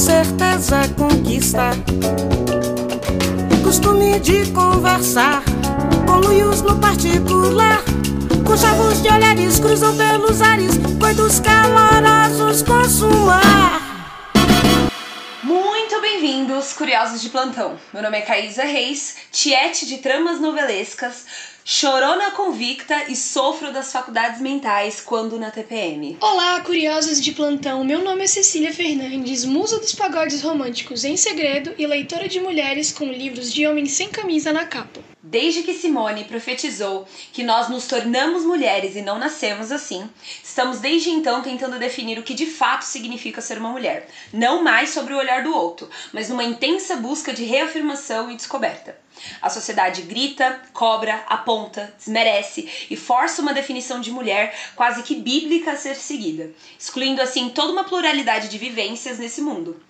certeza conquista. Costume de conversar com no particular. Com chavos de olhares cruzam pelos ares, coitos calorosos consumar. Muito bem-vindos, curiosos de plantão. Meu nome é Caísa Reis, tiete de tramas novelescas, chorona convicta e sofro das faculdades mentais quando na TPM. Olá, curiosos de plantão. Meu nome é Cecília Fernandes, musa dos pagodes românticos em segredo e leitora de mulheres com livros de homens sem camisa na capa. Desde que Simone profetizou que nós nos tornamos mulheres e não nascemos assim, estamos desde então tentando definir o que de fato significa ser uma mulher. Não mais sobre o olhar do outro, mas numa intensa busca de reafirmação e descoberta. A sociedade grita, cobra, aponta, desmerece e força uma definição de mulher quase que bíblica a ser seguida, excluindo assim toda uma pluralidade de vivências nesse mundo.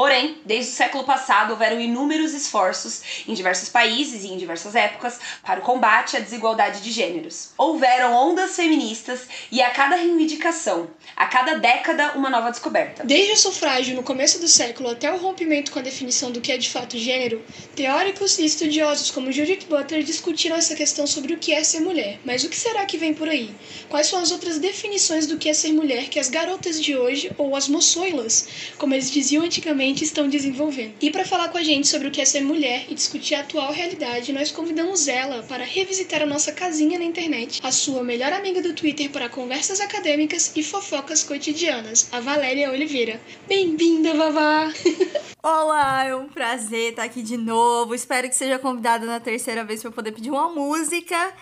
Porém, desde o século passado houveram inúmeros esforços em diversos países e em diversas épocas para o combate à desigualdade de gêneros. Houveram ondas feministas e a cada reivindicação, a cada década, uma nova descoberta. Desde o sufrágio no começo do século até o rompimento com a definição do que é de fato gênero, teóricos e estudiosos como Judith Butler discutiram essa questão sobre o que é ser mulher. Mas o que será que vem por aí? Quais são as outras definições do que é ser mulher que as garotas de hoje, ou as moçoilas, como eles diziam antigamente, estão desenvolvendo. E para falar com a gente sobre o que é ser mulher e discutir a atual realidade, nós convidamos ela para revisitar a nossa casinha na internet, a sua melhor amiga do Twitter para conversas acadêmicas e fofocas cotidianas, a Valéria Oliveira. Bem-vinda, Vavá! Olá, é um prazer estar aqui de novo. Espero que seja convidada na terceira vez para poder pedir uma música.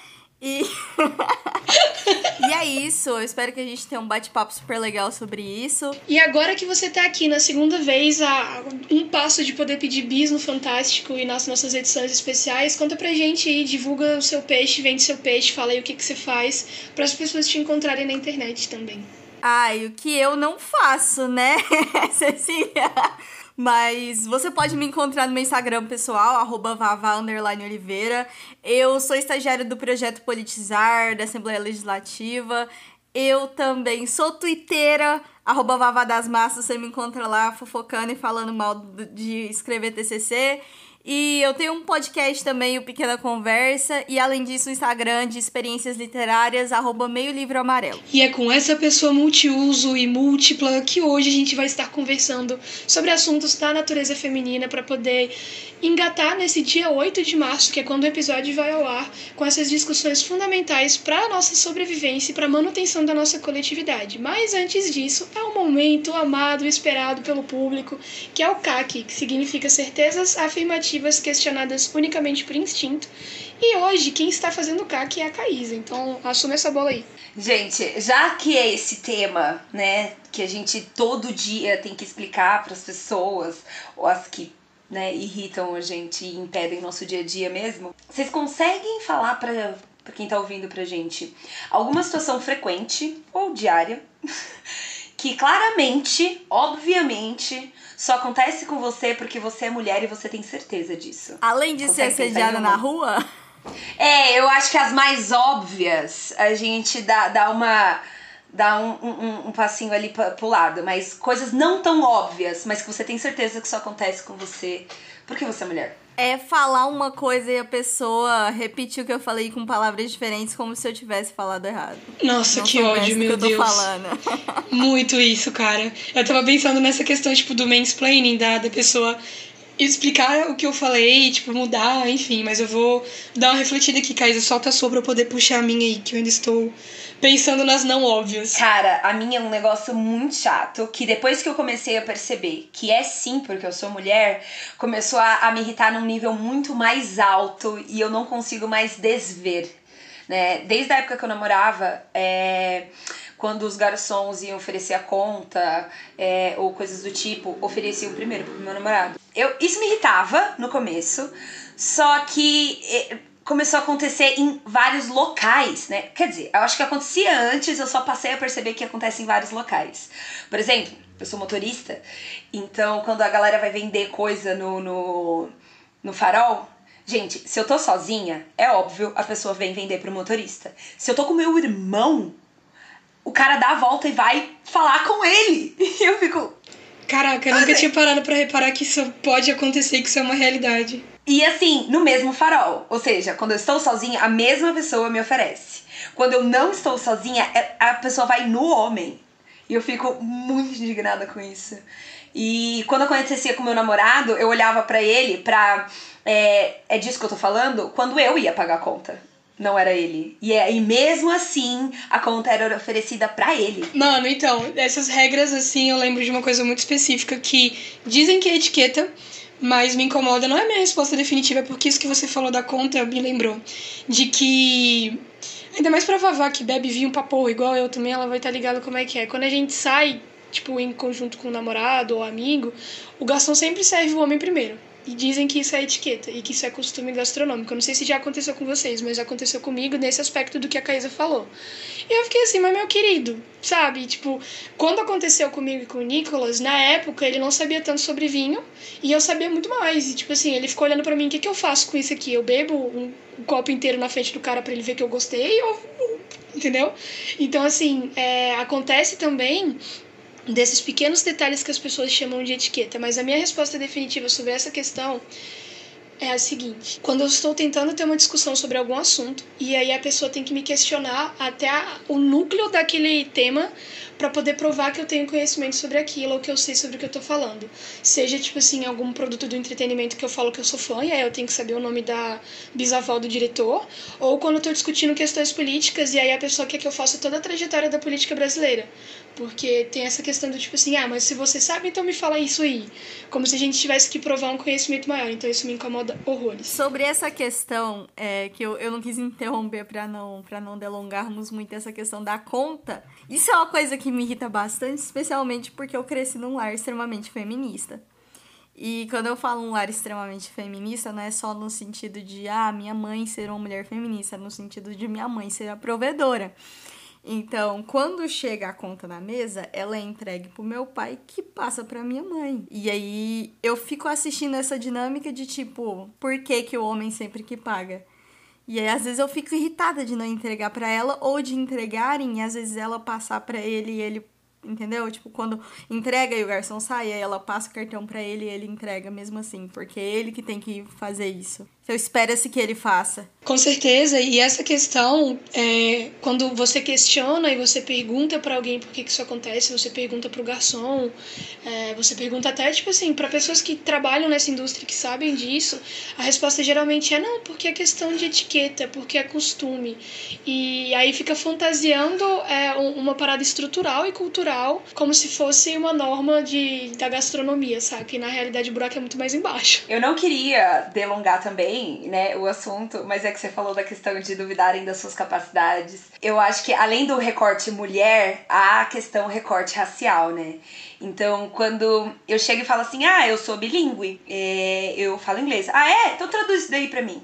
E... e é isso. Eu espero que a gente tenha um bate-papo super legal sobre isso. E agora que você tá aqui na segunda vez, a um passo de poder pedir bis no Fantástico e nas nossas edições especiais, conta pra gente aí, divulga o seu peixe, vende seu peixe, fala aí o que, que você faz para as pessoas te encontrarem na internet também. Ai, o que eu não faço, né, Cecília? Mas você pode me encontrar no meu Instagram pessoal, arroba. Eu sou estagiária do projeto Politizar, da Assembleia Legislativa. Eu também sou twitteira, arroba você me encontra lá fofocando e falando mal de escrever TCC. E eu tenho um podcast também, o Pequena Conversa, e além disso, o Instagram de experiências literárias, arroba meio livro amarelo. E é com essa pessoa multiuso e múltipla que hoje a gente vai estar conversando sobre assuntos da natureza feminina para poder engatar nesse dia 8 de março, que é quando o episódio vai ao ar, com essas discussões fundamentais para a nossa sobrevivência e para a manutenção da nossa coletividade. Mas antes disso, é um momento amado e esperado pelo público, que é o CAC, que significa certezas afirmativas questionadas unicamente por instinto. E hoje, quem está fazendo o CAC é a Caísa, então assume essa bola aí. Gente, já que é esse tema, né, que a gente todo dia tem que explicar para as pessoas, ou as que né, irritam a gente e impedem nosso dia a dia mesmo. Vocês conseguem falar para para quem tá ouvindo pra gente alguma situação frequente ou diária que claramente, obviamente, só acontece com você porque você é mulher e você tem certeza disso. Além de Consegue ser assediada na rua? É, eu acho que as mais óbvias a gente dá, dá uma dar um, um, um, passinho ali pra, pro lado, mas coisas não tão óbvias, mas que você tem certeza que isso acontece com você porque você é mulher. É falar uma coisa e a pessoa repetir o que eu falei com palavras diferentes, como se eu tivesse falado errado. Nossa, Não que ódio, meu que Deus. Falando. Muito isso, cara. Eu tava pensando nessa questão, tipo, do mansplaining, da, da pessoa explicar o que eu falei, tipo, mudar, enfim, mas eu vou dar uma refletida aqui, Caísa, solta a sua pra eu poder puxar a minha aí, que eu ainda estou pensando nas não óbvias. Cara, a minha é um negócio muito chato, que depois que eu comecei a perceber que é sim porque eu sou mulher, começou a, a me irritar num nível muito mais alto e eu não consigo mais desver, né? Desde a época que eu namorava, é quando os garçons iam oferecer a conta é, ou coisas do tipo, ofereciam primeiro pro meu namorado. Eu, isso me irritava no começo, só que é, começou a acontecer em vários locais, né? Quer dizer, eu acho que acontecia antes, eu só passei a perceber que acontece em vários locais. Por exemplo, eu sou motorista, então quando a galera vai vender coisa no, no, no farol, Gente, se eu tô sozinha, é óbvio, a pessoa vem vender pro motorista. Se eu tô com meu irmão, cara dá a volta e vai falar com ele. E eu fico. Caraca, eu nunca tinha parado para reparar que isso pode acontecer, que isso é uma realidade. E assim, no mesmo farol. Ou seja, quando eu estou sozinha, a mesma pessoa me oferece. Quando eu não estou sozinha, é, a pessoa vai no homem. E eu fico muito indignada com isso. E quando acontecia com meu namorado, eu olhava para ele pra. É, é disso que eu tô falando? Quando eu ia pagar a conta. Não era ele. E, é, e mesmo assim, a conta era oferecida para ele. Mano, então, essas regras, assim, eu lembro de uma coisa muito específica que dizem que é etiqueta, mas me incomoda. Não é minha resposta definitiva, porque isso que você falou da conta me lembrou. De que. Ainda mais pra Vavá, que bebe vinho pra porra, igual eu também, ela vai estar tá ligada como é que é. Quando a gente sai, tipo, em conjunto com o namorado ou amigo, o garçom sempre serve o homem primeiro. E dizem que isso é etiqueta e que isso é costume gastronômico. Eu não sei se já aconteceu com vocês, mas aconteceu comigo nesse aspecto do que a Caísa falou. E eu fiquei assim, mas meu querido, sabe? Tipo, quando aconteceu comigo e com o Nicolas, na época ele não sabia tanto sobre vinho e eu sabia muito mais. E tipo assim, ele ficou olhando para mim: o que, que eu faço com isso aqui? Eu bebo um, copo inteiro na frente do cara para ele ver que eu gostei ou. Entendeu? Então, assim, é, acontece também desses pequenos detalhes que as pessoas chamam de etiqueta, mas a minha resposta definitiva sobre essa questão é a seguinte: quando eu estou tentando ter uma discussão sobre algum assunto e aí a pessoa tem que me questionar até a, o núcleo daquele tema para poder provar que eu tenho conhecimento sobre aquilo ou que eu sei sobre o que eu tô falando. Seja, tipo assim, algum produto do entretenimento que eu falo que eu sou fã e aí eu tenho que saber o nome da bisavó do diretor, ou quando eu tô discutindo questões políticas e aí a pessoa quer que eu faça toda a trajetória da política brasileira. Porque tem essa questão do tipo assim, ah, mas se você sabe, então me fala isso aí. Como se a gente tivesse que provar um conhecimento maior. Então isso me incomoda horrores. Sobre essa questão, é, que eu, eu não quis interromper para não, pra não delongarmos muito essa questão da conta, isso é uma coisa que me irrita bastante, especialmente porque eu cresci num lar extremamente feminista. E quando eu falo um lar extremamente feminista, não é só no sentido de, ah, minha mãe ser uma mulher feminista, é no sentido de minha mãe ser a provedora. Então, quando chega a conta na mesa, ela é entregue pro meu pai, que passa pra minha mãe. E aí eu fico assistindo essa dinâmica de tipo, por que, que o homem sempre que paga? E aí, às vezes, eu fico irritada de não entregar para ela, ou de entregarem, e às vezes ela passar para ele e ele Entendeu? Tipo, quando entrega e o garçom sai, aí ela passa o cartão para ele e ele entrega mesmo assim, porque é ele que tem que fazer isso. Então espera-se que ele faça. Com certeza, e essa questão, é, quando você questiona e você pergunta para alguém por que, que isso acontece, você pergunta pro garçom, é, você pergunta até, tipo assim, para pessoas que trabalham nessa indústria que sabem disso, a resposta geralmente é não, porque é questão de etiqueta, porque é costume. E aí fica fantasiando é, uma parada estrutural e cultural como se fosse uma norma de, da gastronomia, sabe? Que na realidade o buraco é muito mais embaixo. Eu não queria delongar também bem, né, o assunto, mas é que você falou da questão de duvidarem das suas capacidades. Eu acho que além do recorte mulher, há a questão recorte racial, né? Então, quando eu chego e falo assim, ah, eu sou bilíngue, é, eu falo inglês. Ah, é? Então traduz isso daí pra mim.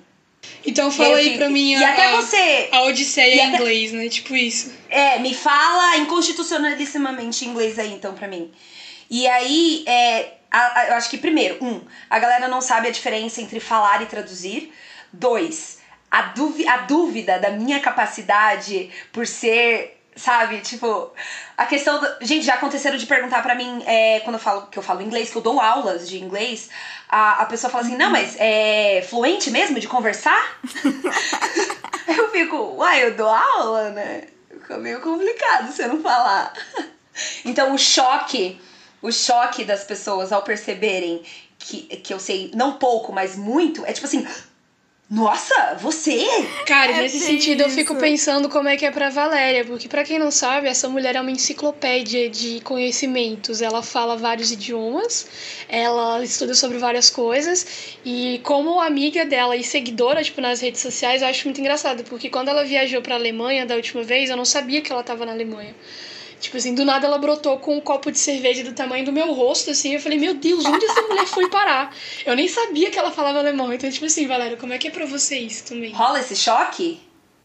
Então fala aí pra mim a, e até você, a Odisseia em inglês, né? Tipo isso. É, me fala inconstitucionalissimamente inglês aí, então, pra mim. E aí, é, a, a, eu acho que, primeiro, um, a galera não sabe a diferença entre falar e traduzir. Dois, a, duvi, a dúvida da minha capacidade por ser sabe? Tipo, a questão. Do... Gente, já aconteceram de perguntar para mim, é, quando eu falo que eu falo inglês, que eu dou aulas de inglês, a, a pessoa fala assim: não, mas é fluente mesmo de conversar? eu fico, uai, eu dou aula, né? Fica meio complicado se eu não falar. então, o choque o choque das pessoas ao perceberem que, que eu sei não pouco, mas muito, é tipo assim. Nossa, você? Cara, é nesse sentido isso. eu fico pensando como é que é pra Valéria, porque para quem não sabe, essa mulher é uma enciclopédia de conhecimentos. Ela fala vários idiomas, ela estuda sobre várias coisas, e como amiga dela e seguidora, tipo, nas redes sociais, eu acho muito engraçado, porque quando ela viajou pra Alemanha da última vez, eu não sabia que ela tava na Alemanha. Tipo assim, do nada ela brotou com um copo de cerveja do tamanho do meu rosto, assim. Eu falei, meu Deus, onde essa mulher foi parar? Eu nem sabia que ela falava alemão. Então, tipo assim, Valéria, como é que é pra você isso também? Rola esse choque?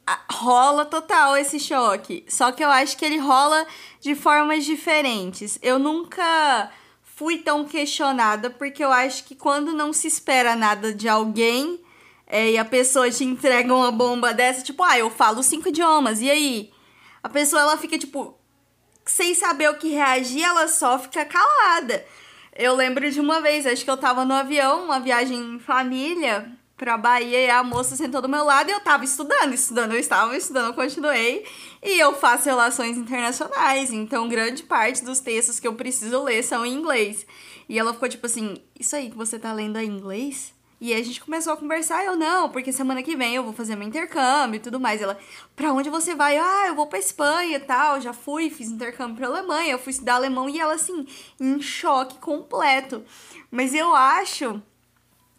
Ah, rola total esse choque. Só que eu acho que ele rola de formas diferentes. Eu nunca fui tão questionada, porque eu acho que quando não se espera nada de alguém é, e a pessoa te entrega uma bomba dessa, tipo, ah, eu falo cinco idiomas, e aí? A pessoa ela fica tipo, sem saber o que reagir, ela só fica calada. Eu lembro de uma vez, acho que eu tava no avião, uma viagem em família pra Bahia e a moça sentou do meu lado e eu tava estudando, estudando, eu estava estudando, eu continuei. E eu faço relações internacionais, então grande parte dos textos que eu preciso ler são em inglês. E ela ficou tipo assim: Isso aí que você tá lendo é inglês? E a gente começou a conversar, eu não, porque semana que vem eu vou fazer meu intercâmbio e tudo mais. Ela, pra onde você vai? Ah, eu vou pra Espanha e tal, já fui, fiz intercâmbio pra Alemanha, eu fui estudar alemão e ela assim, em choque completo. Mas eu acho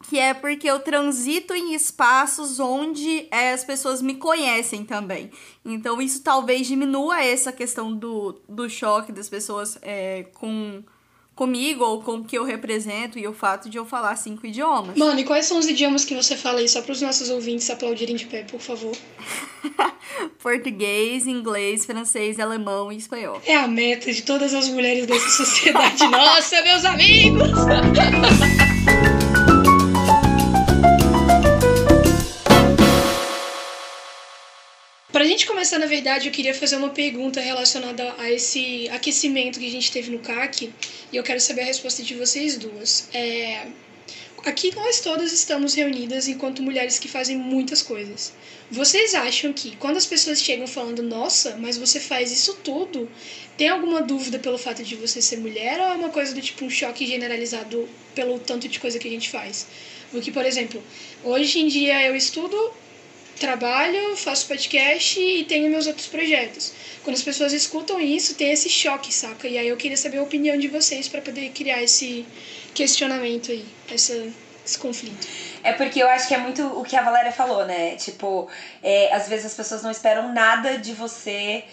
que é porque eu transito em espaços onde é, as pessoas me conhecem também. Então isso talvez diminua essa questão do, do choque das pessoas é, com comigo ou com o que eu represento e o fato de eu falar cinco idiomas. Mano, e quais são os idiomas que você fala aí, só para os nossos ouvintes aplaudirem de pé, por favor? Português, inglês, francês, alemão e espanhol. É a meta de todas as mulheres dessa sociedade. Nossa, meus amigos! Pra gente começar, na verdade, eu queria fazer uma pergunta relacionada a esse aquecimento que a gente teve no CAC e eu quero saber a resposta de vocês duas. É... Aqui nós todas estamos reunidas enquanto mulheres que fazem muitas coisas. Vocês acham que quando as pessoas chegam falando, nossa, mas você faz isso tudo, tem alguma dúvida pelo fato de você ser mulher ou é uma coisa do tipo um choque generalizado pelo tanto de coisa que a gente faz? Porque, por exemplo, hoje em dia eu estudo trabalho, faço podcast e tenho meus outros projetos. Quando as pessoas escutam isso, tem esse choque, saca? E aí eu queria saber a opinião de vocês para poder criar esse questionamento aí, essa, esse conflito. É porque eu acho que é muito o que a Valéria falou, né? Tipo, é, às vezes as pessoas não esperam nada de você.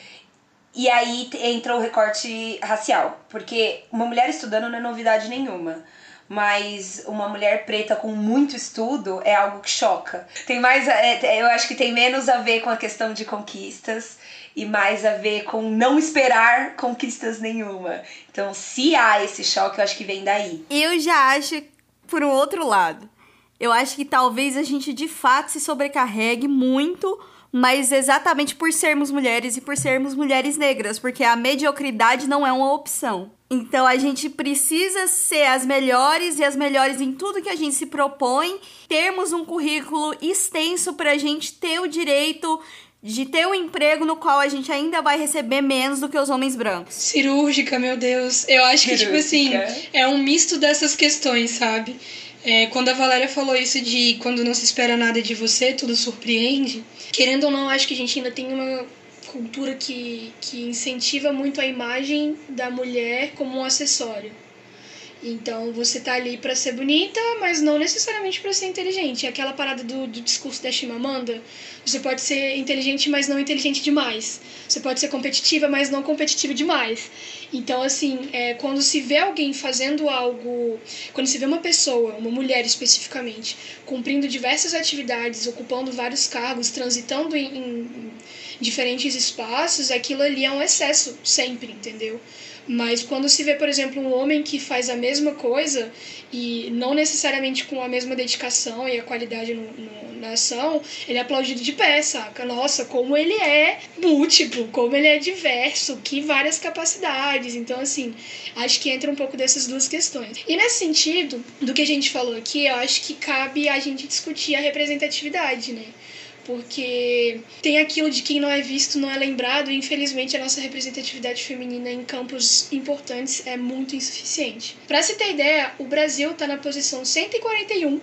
E aí entra o recorte racial. Porque uma mulher estudando não é novidade nenhuma mas uma mulher preta com muito estudo é algo que choca. Tem mais, é, eu acho que tem menos a ver com a questão de conquistas e mais a ver com não esperar conquistas nenhuma. Então, se há esse choque, eu acho que vem daí. Eu já acho por um outro lado. Eu acho que talvez a gente de fato se sobrecarregue muito mas exatamente por sermos mulheres e por sermos mulheres negras, porque a mediocridade não é uma opção. Então a gente precisa ser as melhores e as melhores em tudo que a gente se propõe, termos um currículo extenso para a gente ter o direito de ter um emprego no qual a gente ainda vai receber menos do que os homens brancos. Cirúrgica, meu Deus. Eu acho que, tipo assim, é um misto dessas questões, sabe? É, quando a Valéria falou isso de quando não se espera nada de você, tudo surpreende. Querendo ou não, acho que a gente ainda tem uma cultura que, que incentiva muito a imagem da mulher como um acessório. Então você tá ali para ser bonita, mas não necessariamente para ser inteligente. É aquela parada do, do discurso da Chimamanda. Você pode ser inteligente, mas não inteligente demais. Você pode ser competitiva, mas não competitiva demais. Então, assim, é, quando se vê alguém fazendo algo. Quando se vê uma pessoa, uma mulher especificamente, cumprindo diversas atividades, ocupando vários cargos, transitando em, em diferentes espaços, aquilo ali é um excesso, sempre, entendeu? Mas quando se vê, por exemplo, um homem que faz a mesma coisa e não necessariamente com a mesma dedicação e a qualidade no, no, na ação, ele é aplaudido de pé, saca? Nossa, como ele é múltiplo, como ele é diverso, que várias capacidades. Então, assim, acho que entra um pouco dessas duas questões. E nesse sentido, do que a gente falou aqui, eu acho que cabe a gente discutir a representatividade, né? Porque tem aquilo de quem não é visto não é lembrado, e infelizmente a nossa representatividade feminina em campos importantes é muito insuficiente. Para se ter ideia, o Brasil está na posição 141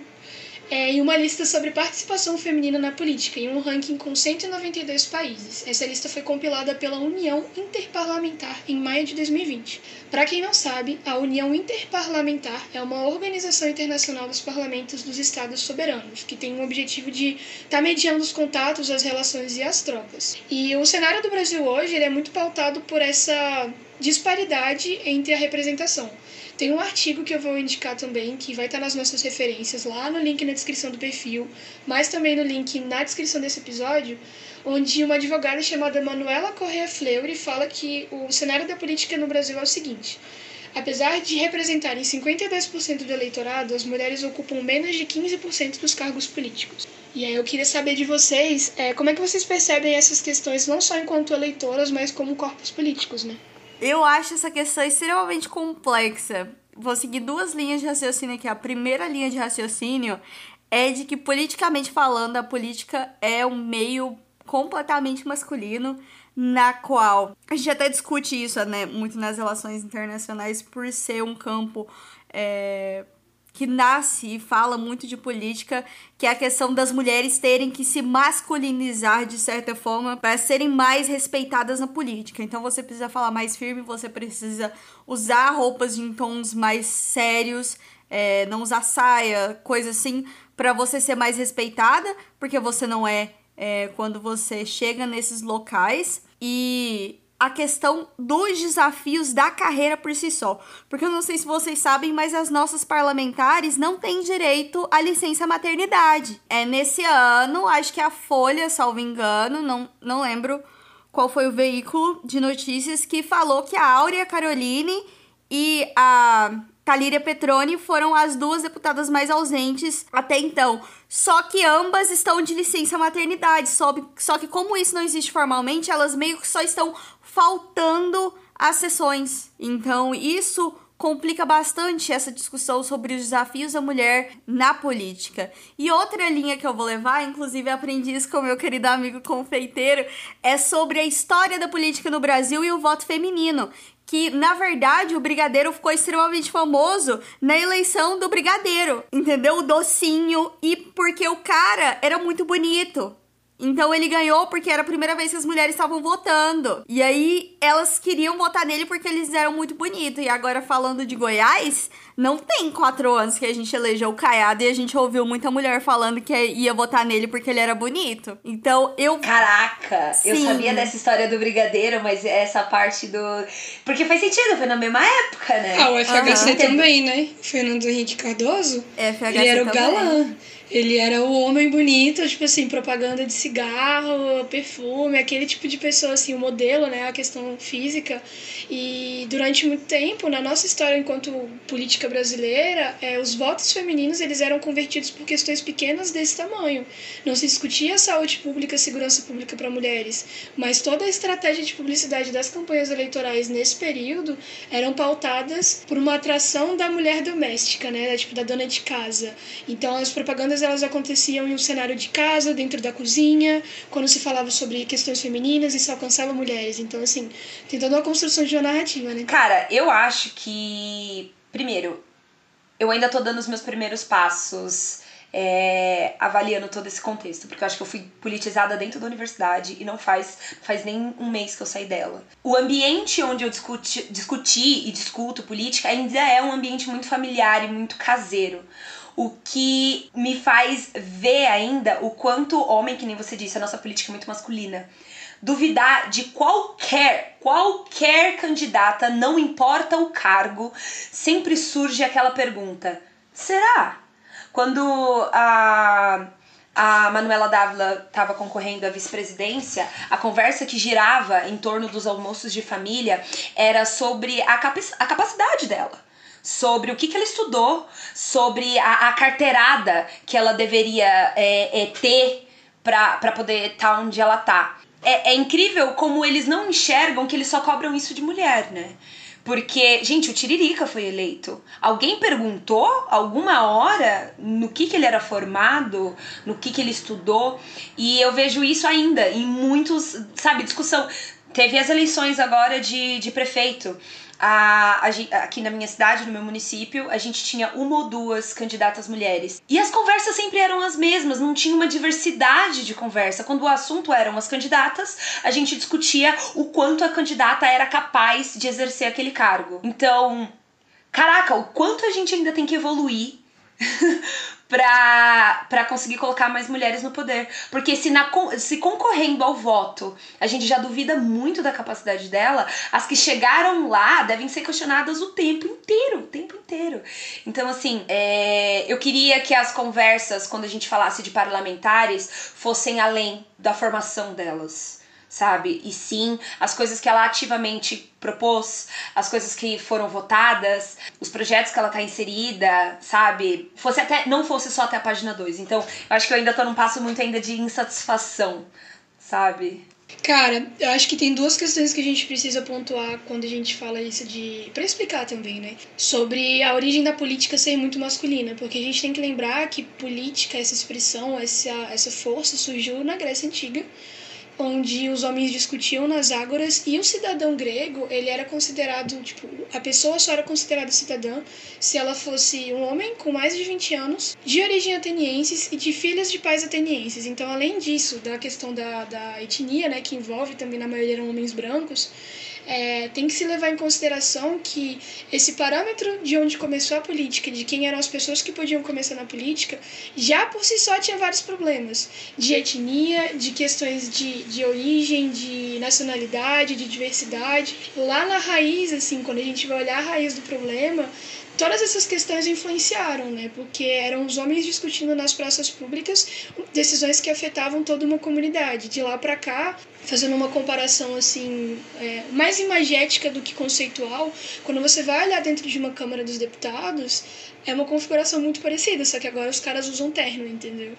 é, em uma lista sobre participação feminina na política, em um ranking com 192 países. Essa lista foi compilada pela União Interparlamentar em maio de 2020. Para quem não sabe, a União Interparlamentar é uma organização internacional dos parlamentos dos estados soberanos, que tem o objetivo de estar tá mediando os contatos, as relações e as trocas. E o cenário do Brasil hoje é muito pautado por essa disparidade entre a representação. Tem um artigo que eu vou indicar também, que vai estar nas nossas referências lá no link na descrição do perfil, mas também no link na descrição desse episódio, onde uma advogada chamada Manuela Correa Fleury fala que o cenário da política no Brasil é o seguinte. Apesar de representarem 52% do eleitorado, as mulheres ocupam menos de 15% dos cargos políticos. E aí eu queria saber de vocês é, como é que vocês percebem essas questões não só enquanto eleitoras, mas como corpos políticos, né? Eu acho essa questão extremamente complexa. vou seguir duas linhas de raciocínio aqui. A primeira linha de raciocínio é de que, politicamente falando, a política é um meio completamente masculino, na qual a gente até discute isso, né, muito nas relações internacionais, por ser um campo é, que nasce e fala muito de política, que é a questão das mulheres terem que se masculinizar de certa forma para serem mais respeitadas na política. Então você precisa falar mais firme, você precisa usar roupas em tons mais sérios, é, não usar saia, coisa assim, para você ser mais respeitada, porque você não é, é quando você chega nesses locais. E a questão dos desafios da carreira por si só. Porque eu não sei se vocês sabem, mas as nossas parlamentares não têm direito à licença maternidade. É nesse ano, acho que a Folha, salvo engano, não, não lembro qual foi o veículo de notícias que falou que a Áurea Caroline e a Talíria Petroni foram as duas deputadas mais ausentes até então. Só que ambas estão de licença maternidade. Só que, como isso não existe formalmente, elas meio que só estão faltando as sessões. Então, isso complica bastante essa discussão sobre os desafios da mulher na política. E outra linha que eu vou levar, inclusive aprendi isso com meu querido amigo confeiteiro, é sobre a história da política no Brasil e o voto feminino que, na verdade, o brigadeiro ficou extremamente famoso na eleição do brigadeiro, entendeu? O docinho e porque o cara era muito bonito. Então ele ganhou porque era a primeira vez que as mulheres estavam votando. E aí elas queriam votar nele porque eles eram muito bonitos. E agora falando de Goiás, não tem quatro anos que a gente elegeu o Caiado e a gente ouviu muita mulher falando que ia votar nele porque ele era bonito. Então eu. Caraca! Sim. Eu sabia dessa história do Brigadeiro, mas essa parte do. Porque faz sentido, foi na mesma época, né? Ah, o FHC uhum. também, né? Fernando Henrique Cardoso. FHC ele era o galã. Ele era o homem bonito, tipo assim, propaganda de cigarro, perfume, aquele tipo de pessoa, assim, o modelo, né, a questão física. E durante muito tempo, na nossa história enquanto política brasileira, é, os votos femininos eles eram convertidos por questões pequenas desse tamanho. Não se discutia saúde pública, segurança pública para mulheres, mas toda a estratégia de publicidade das campanhas eleitorais nesse período eram pautadas por uma atração da mulher doméstica, né, da, tipo da dona de casa. Então as propagandas elas aconteciam em um cenário de casa, dentro da cozinha, quando se falava sobre questões femininas e se alcançava mulheres. Então assim, tem toda uma construção de uma narrativa, né? Cara, eu acho que primeiro, eu ainda tô dando os meus primeiros passos é, avaliando todo esse contexto, porque eu acho que eu fui politizada dentro da universidade e não faz, faz nem um mês que eu saí dela. O ambiente onde eu discuti, discuti e discuto política ainda é um ambiente muito familiar e muito caseiro. O que me faz ver ainda o quanto homem, que nem você disse, a nossa política é muito masculina duvidar de qualquer, qualquer candidata, não importa o cargo, sempre surge aquela pergunta: será? Quando a a Manuela Dávila estava concorrendo à vice-presidência, a conversa que girava em torno dos almoços de família era sobre a, cap a capacidade dela. Sobre o que, que ela estudou, sobre a, a carteirada que ela deveria é, é, ter para poder estar tá onde ela tá é, é incrível como eles não enxergam que eles só cobram isso de mulher, né? Porque, gente, o Tiririca foi eleito. Alguém perguntou alguma hora no que, que ele era formado, no que, que ele estudou. E eu vejo isso ainda em muitos, sabe, discussão. Teve as eleições agora de, de prefeito a, a, aqui na minha cidade, no meu município, a gente tinha uma ou duas candidatas mulheres. E as conversas sempre eram as mesmas, não tinha uma diversidade de conversa. Quando o assunto eram as candidatas, a gente discutia o quanto a candidata era capaz de exercer aquele cargo. Então, caraca, o quanto a gente ainda tem que evoluir para conseguir colocar mais mulheres no poder. Porque se, na, se concorrendo ao voto a gente já duvida muito da capacidade dela, as que chegaram lá devem ser questionadas o tempo inteiro, o tempo inteiro. Então, assim, é, eu queria que as conversas, quando a gente falasse de parlamentares, fossem além da formação delas sabe? E sim, as coisas que ela ativamente propôs, as coisas que foram votadas, os projetos que ela tá inserida, sabe? Fosse até não fosse só até a página 2. Então, eu acho que eu ainda tô num passo muito ainda de insatisfação, sabe? Cara, eu acho que tem duas questões que a gente precisa pontuar quando a gente fala isso de. para explicar também, né? Sobre a origem da política ser muito masculina. Porque a gente tem que lembrar que política, essa expressão, essa, essa força surgiu na Grécia Antiga onde os homens discutiam nas ágoras e o cidadão grego, ele era considerado, tipo, a pessoa só era considerada cidadã se ela fosse um homem com mais de 20 anos, de origem atenienses e de filhas de pais atenienses. Então, além disso, da questão da, da etnia, né, que envolve também na maioria eram homens brancos, é, tem que se levar em consideração que esse parâmetro de onde começou a política, de quem eram as pessoas que podiam começar na política, já por si só tinha vários problemas de etnia, de questões de, de origem, de nacionalidade, de diversidade. Lá na raiz, assim, quando a gente vai olhar a raiz do problema, todas essas questões influenciaram, né? Porque eram os homens discutindo nas praças públicas decisões que afetavam toda uma comunidade. De lá para cá, fazendo uma comparação assim é, mais imagética do que conceitual, quando você vai olhar dentro de uma Câmara dos Deputados, é uma configuração muito parecida, só que agora os caras usam terno, entendeu?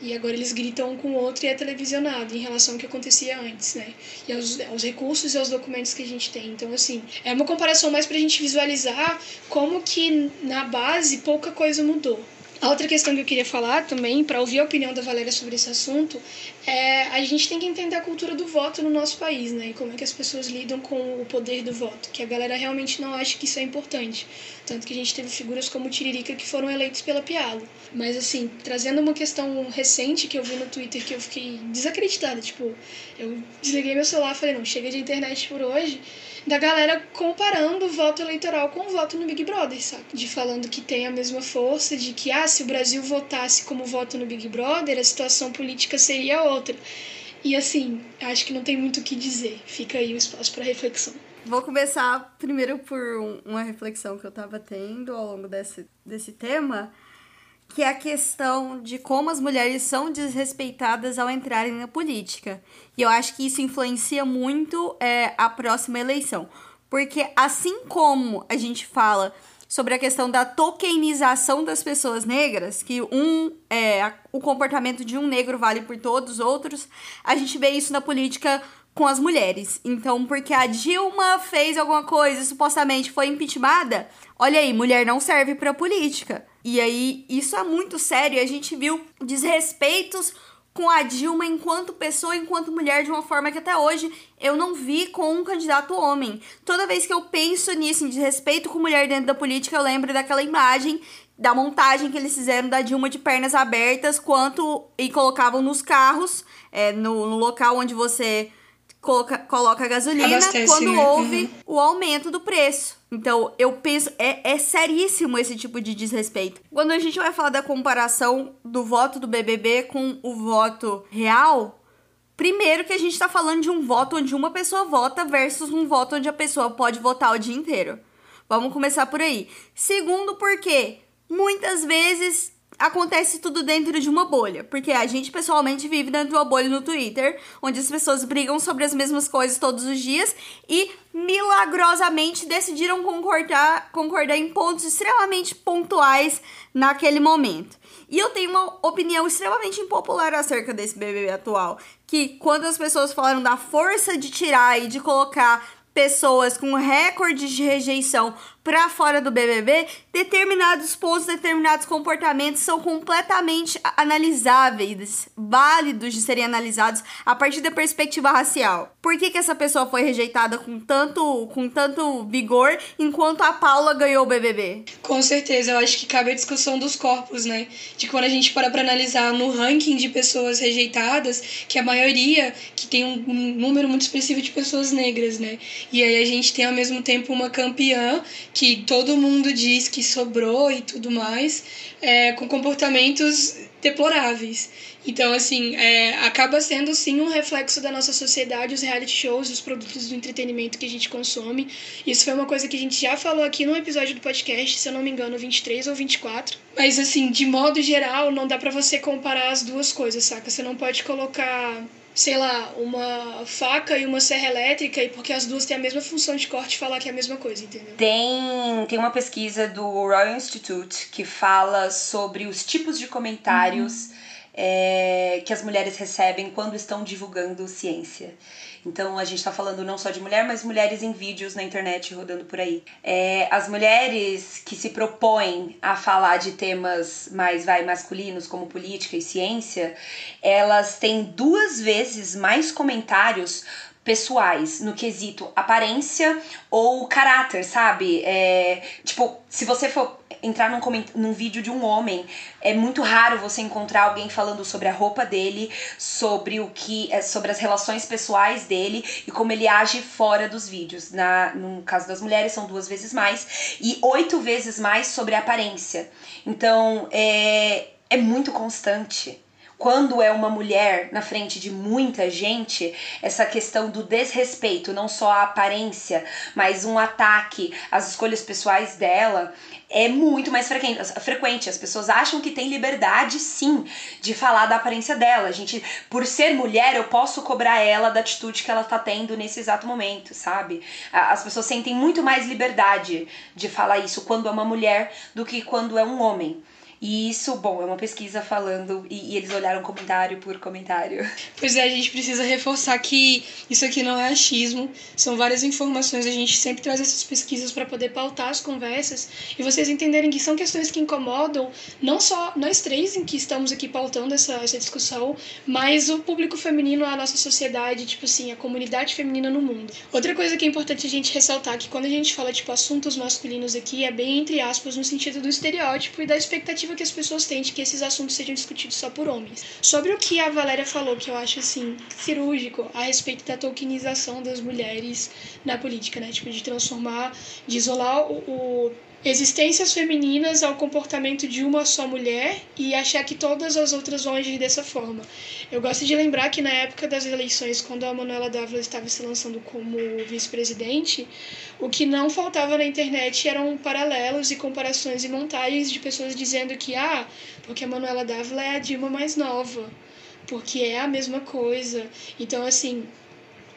E agora eles gritam um com o outro e é televisionado em relação ao que acontecia antes, né? E aos, aos recursos e aos documentos que a gente tem. Então, assim, é uma comparação mais pra gente visualizar como que na base pouca coisa mudou. A outra questão que eu queria falar também, para ouvir a opinião da Valéria sobre esse assunto, é a gente tem que entender a cultura do voto no nosso país, né? E como é que as pessoas lidam com o poder do voto, que a galera realmente não acha que isso é importante. Tanto que a gente teve figuras como Tiririca que foram eleitos pela Pialo. Mas assim, trazendo uma questão recente que eu vi no Twitter que eu fiquei desacreditada, tipo, eu desliguei meu celular e falei, não, chega de internet por hoje da galera comparando o voto eleitoral com o voto no Big Brother, sabe? De falando que tem a mesma força, de que, ah, se o Brasil votasse como voto no Big Brother, a situação política seria outra. E assim, acho que não tem muito o que dizer. Fica aí o espaço para reflexão. Vou começar primeiro por uma reflexão que eu estava tendo ao longo desse, desse tema que é a questão de como as mulheres são desrespeitadas ao entrarem na política. E eu acho que isso influencia muito é, a próxima eleição. Porque assim como a gente fala sobre a questão da tokenização das pessoas negras, que um é, o comportamento de um negro vale por todos os outros, a gente vê isso na política com as mulheres. Então, porque a Dilma fez alguma coisa, supostamente foi impeachmentada, olha aí, mulher não serve para política. E aí, isso é muito sério. A gente viu desrespeitos com a Dilma enquanto pessoa, enquanto mulher, de uma forma que até hoje eu não vi com um candidato homem. Toda vez que eu penso nisso, em desrespeito com mulher dentro da política, eu lembro daquela imagem da montagem que eles fizeram da Dilma de pernas abertas, quanto e colocavam nos carros, é, no, no local onde você coloca, coloca gasolina Abastece, quando né? houve Uhum. o aumento do preço. Então, eu penso, é, é seríssimo esse tipo de desrespeito. Quando a gente vai falar da comparação do voto do BBB com o voto real, primeiro que a gente tá falando de um voto onde uma pessoa vota versus um voto onde a pessoa pode votar o dia inteiro. Vamos começar por aí. Segundo, porque muitas vezes acontece tudo dentro de uma bolha. Porque a gente pessoalmente vive dentro de uma bolha no Twitter, onde as pessoas brigam sobre as mesmas coisas todos os dias e milagrosamente decidiram concordar, concordar em pontos extremamente pontuais naquele momento. E eu tenho uma opinião extremamente impopular acerca desse BBB atual, que quando as pessoas falaram da força de tirar e de colocar pessoas com recordes de rejeição para fora do BBB, determinados pontos, determinados comportamentos são completamente analisáveis, válidos de serem analisados a partir da perspectiva racial. Por que, que essa pessoa foi rejeitada com tanto, com tanto vigor, enquanto a Paula ganhou o BBB? Com certeza, eu acho que cabe a discussão dos corpos, né? De quando a gente para pra analisar no ranking de pessoas rejeitadas, que a maioria, que tem um, um número muito expressivo de pessoas negras, né? E aí a gente tem ao mesmo tempo uma campeã que todo mundo diz que sobrou e tudo mais, é, com comportamentos deploráveis. Então, assim, é, acaba sendo sim um reflexo da nossa sociedade, os reality shows, os produtos do entretenimento que a gente consome. Isso foi uma coisa que a gente já falou aqui num episódio do podcast, se eu não me engano, 23 ou 24. Mas, assim, de modo geral, não dá pra você comparar as duas coisas, saca? Você não pode colocar sei lá, uma faca e uma serra elétrica e porque as duas têm a mesma função de corte falar que é a mesma coisa, entendeu? Tem, tem uma pesquisa do Royal Institute que fala sobre os tipos de comentários é, que as mulheres recebem quando estão divulgando ciência. Então a gente está falando não só de mulher, mas mulheres em vídeos na internet rodando por aí. É, as mulheres que se propõem a falar de temas mais vai masculinos, como política e ciência, elas têm duas vezes mais comentários pessoais no quesito aparência ou caráter, sabe? É, tipo, se você for entrar num, num vídeo de um homem, é muito raro você encontrar alguém falando sobre a roupa dele, sobre o que. É, sobre as relações pessoais dele e como ele age fora dos vídeos. Na, no caso das mulheres, são duas vezes mais, e oito vezes mais sobre a aparência. Então, é, é muito constante quando é uma mulher na frente de muita gente, essa questão do desrespeito, não só à aparência, mas um ataque às escolhas pessoais dela, é muito mais frequente. As pessoas acham que tem liberdade, sim, de falar da aparência dela. A gente, por ser mulher, eu posso cobrar ela da atitude que ela tá tendo nesse exato momento, sabe? As pessoas sentem muito mais liberdade de falar isso quando é uma mulher do que quando é um homem. E isso, bom, é uma pesquisa falando e, e, eles olharam comentário por comentário. Pois é, a gente precisa reforçar que isso aqui não é achismo, são várias informações, a gente sempre traz essas pesquisas para poder pautar as conversas e vocês entenderem que são questões que incomodam não só nós três em que estamos aqui pautando essa, essa discussão, mas o público feminino, a nossa sociedade, tipo assim, a comunidade feminina no mundo. Outra coisa que é importante a gente ressaltar é que quando a gente fala tipo assuntos masculinos aqui é bem entre aspas no sentido do estereótipo e da expectativa expectativa que as pessoas têm de que esses assuntos sejam discutidos só por homens. Sobre o que a Valéria falou, que eu acho assim, cirúrgico, a respeito da tokenização das mulheres na política, né? Tipo, de transformar, de isolar o, o existências femininas ao comportamento de uma só mulher e achar que todas as outras vão agir dessa forma. Eu gosto de lembrar que na época das eleições, quando a Manuela Dávila estava se lançando como vice-presidente, o que não faltava na internet eram paralelos e comparações e montagens de pessoas dizendo que, ah, porque a Manuela Dávila é a Dilma mais nova, porque é a mesma coisa. Então, assim,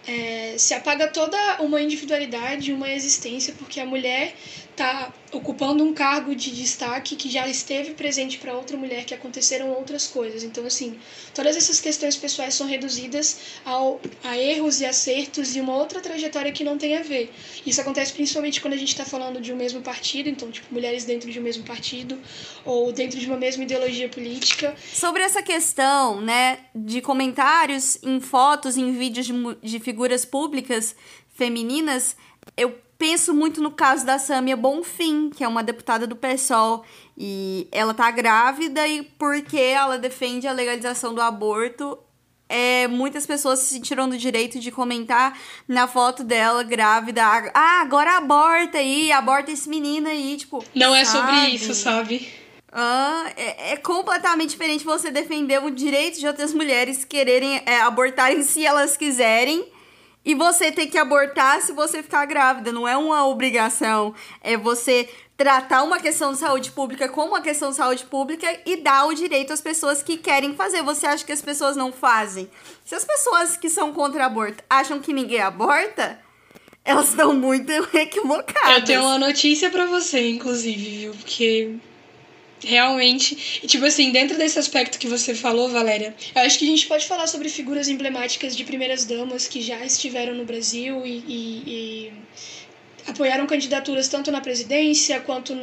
é, se apaga toda uma individualidade, uma existência, porque a mulher está ocupando um cargo de destaque que já esteve presente para outra mulher, que aconteceram outras coisas. Então, assim, todas essas questões pessoais são reduzidas ao, a erros e acertos e uma outra trajetória que não tem a ver. Isso acontece principalmente quando a gente está falando de um mesmo partido, então, tipo, mulheres dentro de um mesmo partido ou dentro de uma mesma ideologia política. Sobre essa questão, né, de comentários em fotos, em vídeos de, de figuras públicas femininas, eu penso muito no caso da Samia Bonfim, que é uma deputada do PSOL, e ela tá grávida e porque ela defende a legalização do aborto, é, muitas pessoas se sentiram do direito de comentar na foto dela grávida, ah, agora aborta aí, aborta esse menino aí, tipo. Não sabe? é sobre isso, sabe? Ah, é, é, completamente diferente você defender o direito de outras mulheres quererem é, abortarem se elas quiserem e você tem que abortar se você ficar grávida. Não é uma obrigação. É você tratar uma questão de saúde pública como uma questão de saúde pública e dar o direito às pessoas que querem fazer. Você acha que as pessoas não fazem? Se as pessoas que são contra aborto acham que ninguém aborta, elas estão muito equivocadas. Eu tenho uma notícia para você, inclusive, viu? Porque realmente. E, tipo assim, dentro desse aspecto que você falou, Valéria, eu acho que a gente pode falar sobre figuras emblemáticas de primeiras damas que já estiveram no Brasil e, e, e apoiaram candidaturas tanto na presidência quanto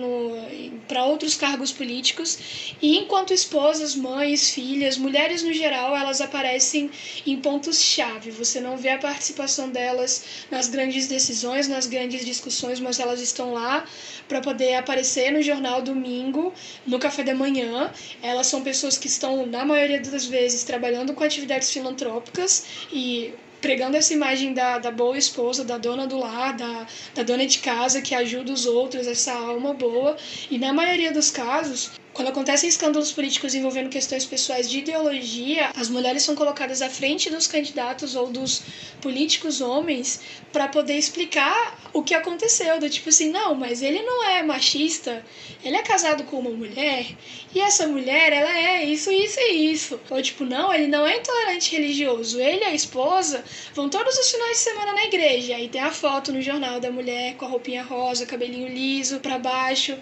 para outros cargos políticos. E enquanto esposas, mães, filhas, mulheres no geral, elas aparecem em pontos-chave. Você não vê a participação delas nas grandes decisões, nas grandes discussões, mas elas estão lá para poder aparecer no jornal domingo, no café da manhã. Elas são pessoas que estão, na maioria das vezes, trabalhando com atividades filantrópicas e pregando essa imagem da, da boa esposa, da dona do lar, da, da dona de casa que ajuda os outros, essa alma boa. E na maioria dos casos, quando acontecem escândalos políticos envolvendo questões pessoais de ideologia, as mulheres são colocadas à frente dos candidatos ou dos políticos homens para poder explicar o que aconteceu. Do tipo assim, não, mas ele não é machista, ele é casado com uma mulher e essa mulher, ela é isso, isso e isso. Ou tipo, não, ele não é intolerante religioso, ele e a esposa vão todos os finais de semana na igreja. Aí tem a foto no jornal da mulher com a roupinha rosa, cabelinho liso para baixo,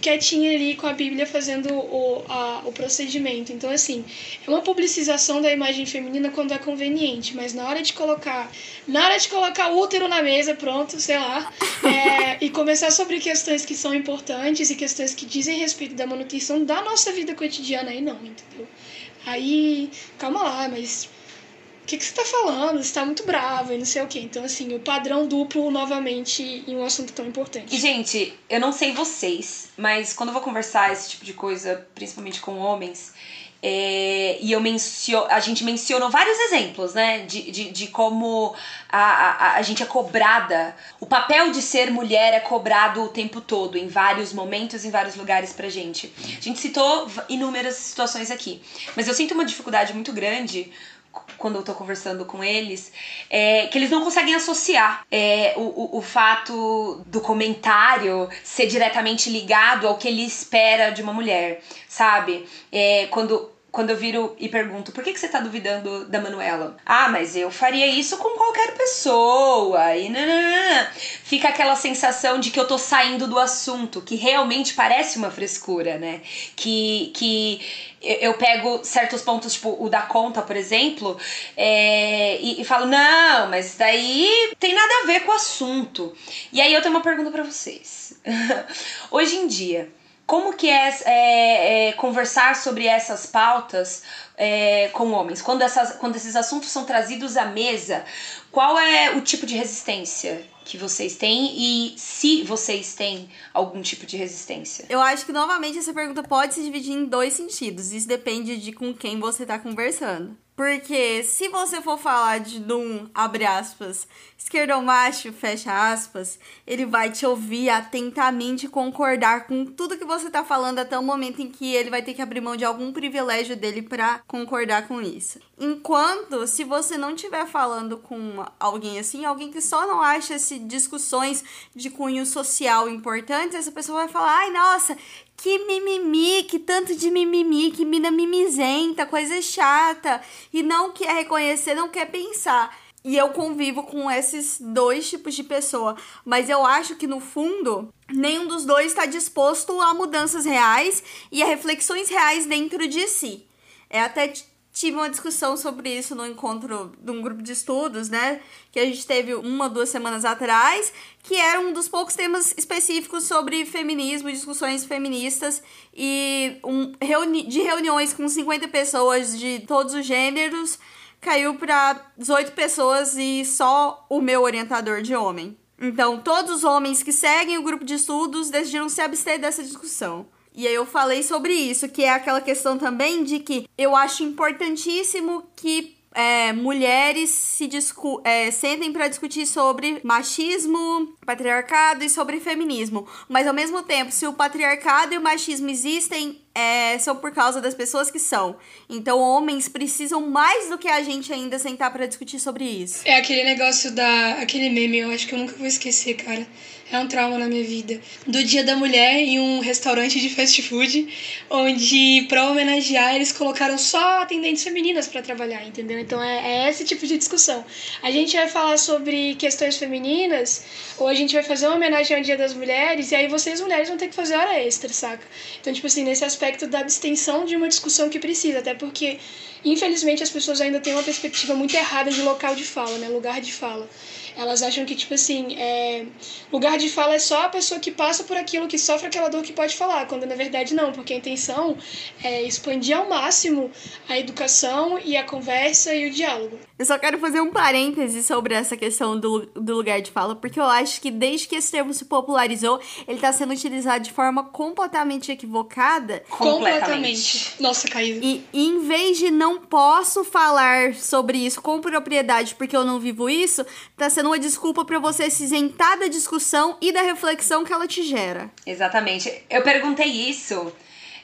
quietinha ali com a Bíblia fazendo fazendo o, a, o procedimento. Então, assim, é uma publicização da imagem feminina quando é conveniente, mas na hora de colocar. Na hora de colocar útero na mesa, pronto, sei lá, é, e começar sobre questões que são importantes e questões que dizem respeito da manutenção da nossa vida cotidiana, aí não, entendeu? Aí, calma lá, mas o que, que você tá falando? Você tá muito brava e não sei o quê. Então, assim, o padrão duplo novamente em um assunto tão importante. E, gente, eu não sei vocês, mas quando eu vou conversar esse tipo de coisa, principalmente com homens, é, e eu mencio, a gente mencionou vários exemplos, né? De, de, de como a, a, a gente é cobrada. O papel de ser mulher é cobrado o tempo todo, em vários momentos, em vários lugares pra gente. A gente citou inúmeras situações aqui. Mas eu sinto uma dificuldade muito grande quando eu tô conversando com eles, é que eles não conseguem associar é, o, o, o, fato do comentário ser diretamente ligado ao que ele espera de uma mulher, sabe? É, quando quando eu viro e pergunto, por que, que você tá duvidando da Manuela? Ah, mas eu faria isso com qualquer pessoa. E nanana. Fica aquela sensação de que eu tô saindo do assunto, que realmente parece uma frescura, né? Que, que eu pego certos pontos, tipo o da conta, por exemplo, é, e, e, falo, não, mas daí tem nada a ver com o assunto. E aí eu tenho uma pergunta para vocês. Hoje em dia, como que é, é, é conversar sobre essas pautas é, com homens? Quando, essas, quando esses assuntos são trazidos à mesa, qual é o tipo de resistência que vocês têm e se vocês têm algum tipo de resistência? Eu acho que novamente essa pergunta pode se dividir em dois sentidos. Isso depende de com quem você está conversando. Porque se você for falar de um, abre aspas, esquerdomacho, fecha aspas, ele vai te ouvir atentamente concordar com tudo que você tá falando até o momento em que ele vai ter que abrir mão de algum privilégio dele para concordar com isso. Enquanto, se você não estiver falando com alguém assim, alguém que só não acha se discussões de cunho social importantes, essa pessoa vai falar: ai, nossa, que mimimi, que tanto de mimimi, que mina mimizenta, coisa chata. E não quer reconhecer, não quer pensar. E eu convivo com esses dois tipos de pessoa. Mas eu acho que no fundo, nenhum dos dois está disposto a mudanças reais e a reflexões reais dentro de si. É até tive uma discussão sobre isso no encontro de um grupo de estudos, né? Que a gente teve uma, duas semanas atrás, que era um dos poucos temas específicos sobre feminismo, discussões feministas e um, reuni de reuniões com 50 pessoas de todos os gêneros, caiu para 18 pessoas e só o meu orientador de homem. Então, todos os homens que seguem o grupo de estudos decidiram se abster dessa discussão. E aí eu falei sobre isso, que é aquela questão também de que eu acho importantíssimo que é, mulheres se é, sentem para discutir sobre machismo, patriarcado e sobre feminismo. Mas ao mesmo tempo, se o patriarcado e o machismo existem, é, são por causa das pessoas que são. Então, homens precisam mais do que a gente ainda sentar para discutir sobre isso. É aquele negócio da. aquele meme, eu acho que eu nunca vou esquecer, cara é um trauma na minha vida. Do Dia da Mulher em um restaurante de fast food, onde para homenagear eles colocaram só atendentes femininas para trabalhar, entendeu? Então é, é, esse tipo de discussão. A gente vai falar sobre questões femininas, ou a gente vai fazer uma homenagem ao Dia das Mulheres, e aí vocês mulheres vão ter que fazer hora extra, saca? Então, tipo assim, nesse aspecto da abstenção de uma discussão que precisa, até porque, infelizmente, as pessoas ainda têm uma perspectiva muito errada de local de fala, né? Lugar de fala. Elas acham que, tipo assim, é... lugar de fala é só a pessoa que passa por aquilo, que sofre aquela dor que pode falar, quando na verdade não, porque a intenção é expandir ao máximo a educação e a conversa e o diálogo. Eu só quero fazer um parêntese sobre essa questão do, do lugar de fala, porque eu acho que desde que esse termo se popularizou, ele está sendo utilizado de forma completamente equivocada. Completamente. Nossa, caiu. E em vez de não posso falar sobre isso com propriedade porque eu não vivo isso, tá sendo uma desculpa para você se isentar da discussão e da reflexão que ela te gera. Exatamente. Eu perguntei isso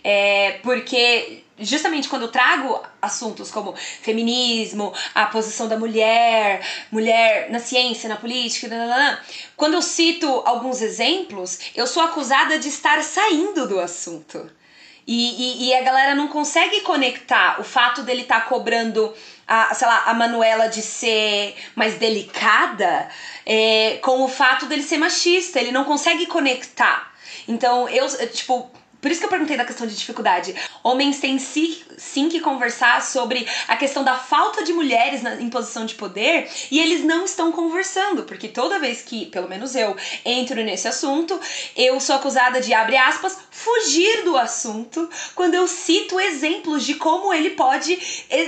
é, porque justamente quando eu trago assuntos como feminismo, a posição da mulher, mulher na ciência, na política, quando eu cito alguns exemplos, eu sou acusada de estar saindo do assunto. E, e, e a galera não consegue conectar o fato dele estar tá cobrando a, sei lá, a Manuela de ser mais delicada é, com o fato dele ser machista. Ele não consegue conectar. Então, eu, tipo, por isso que eu perguntei da questão de dificuldade. Homens têm sim, sim que conversar sobre a questão da falta de mulheres na, em posição de poder e eles não estão conversando, porque toda vez que, pelo menos eu, entro nesse assunto, eu sou acusada de, abre aspas, fugir do assunto quando eu cito exemplos de como ele pode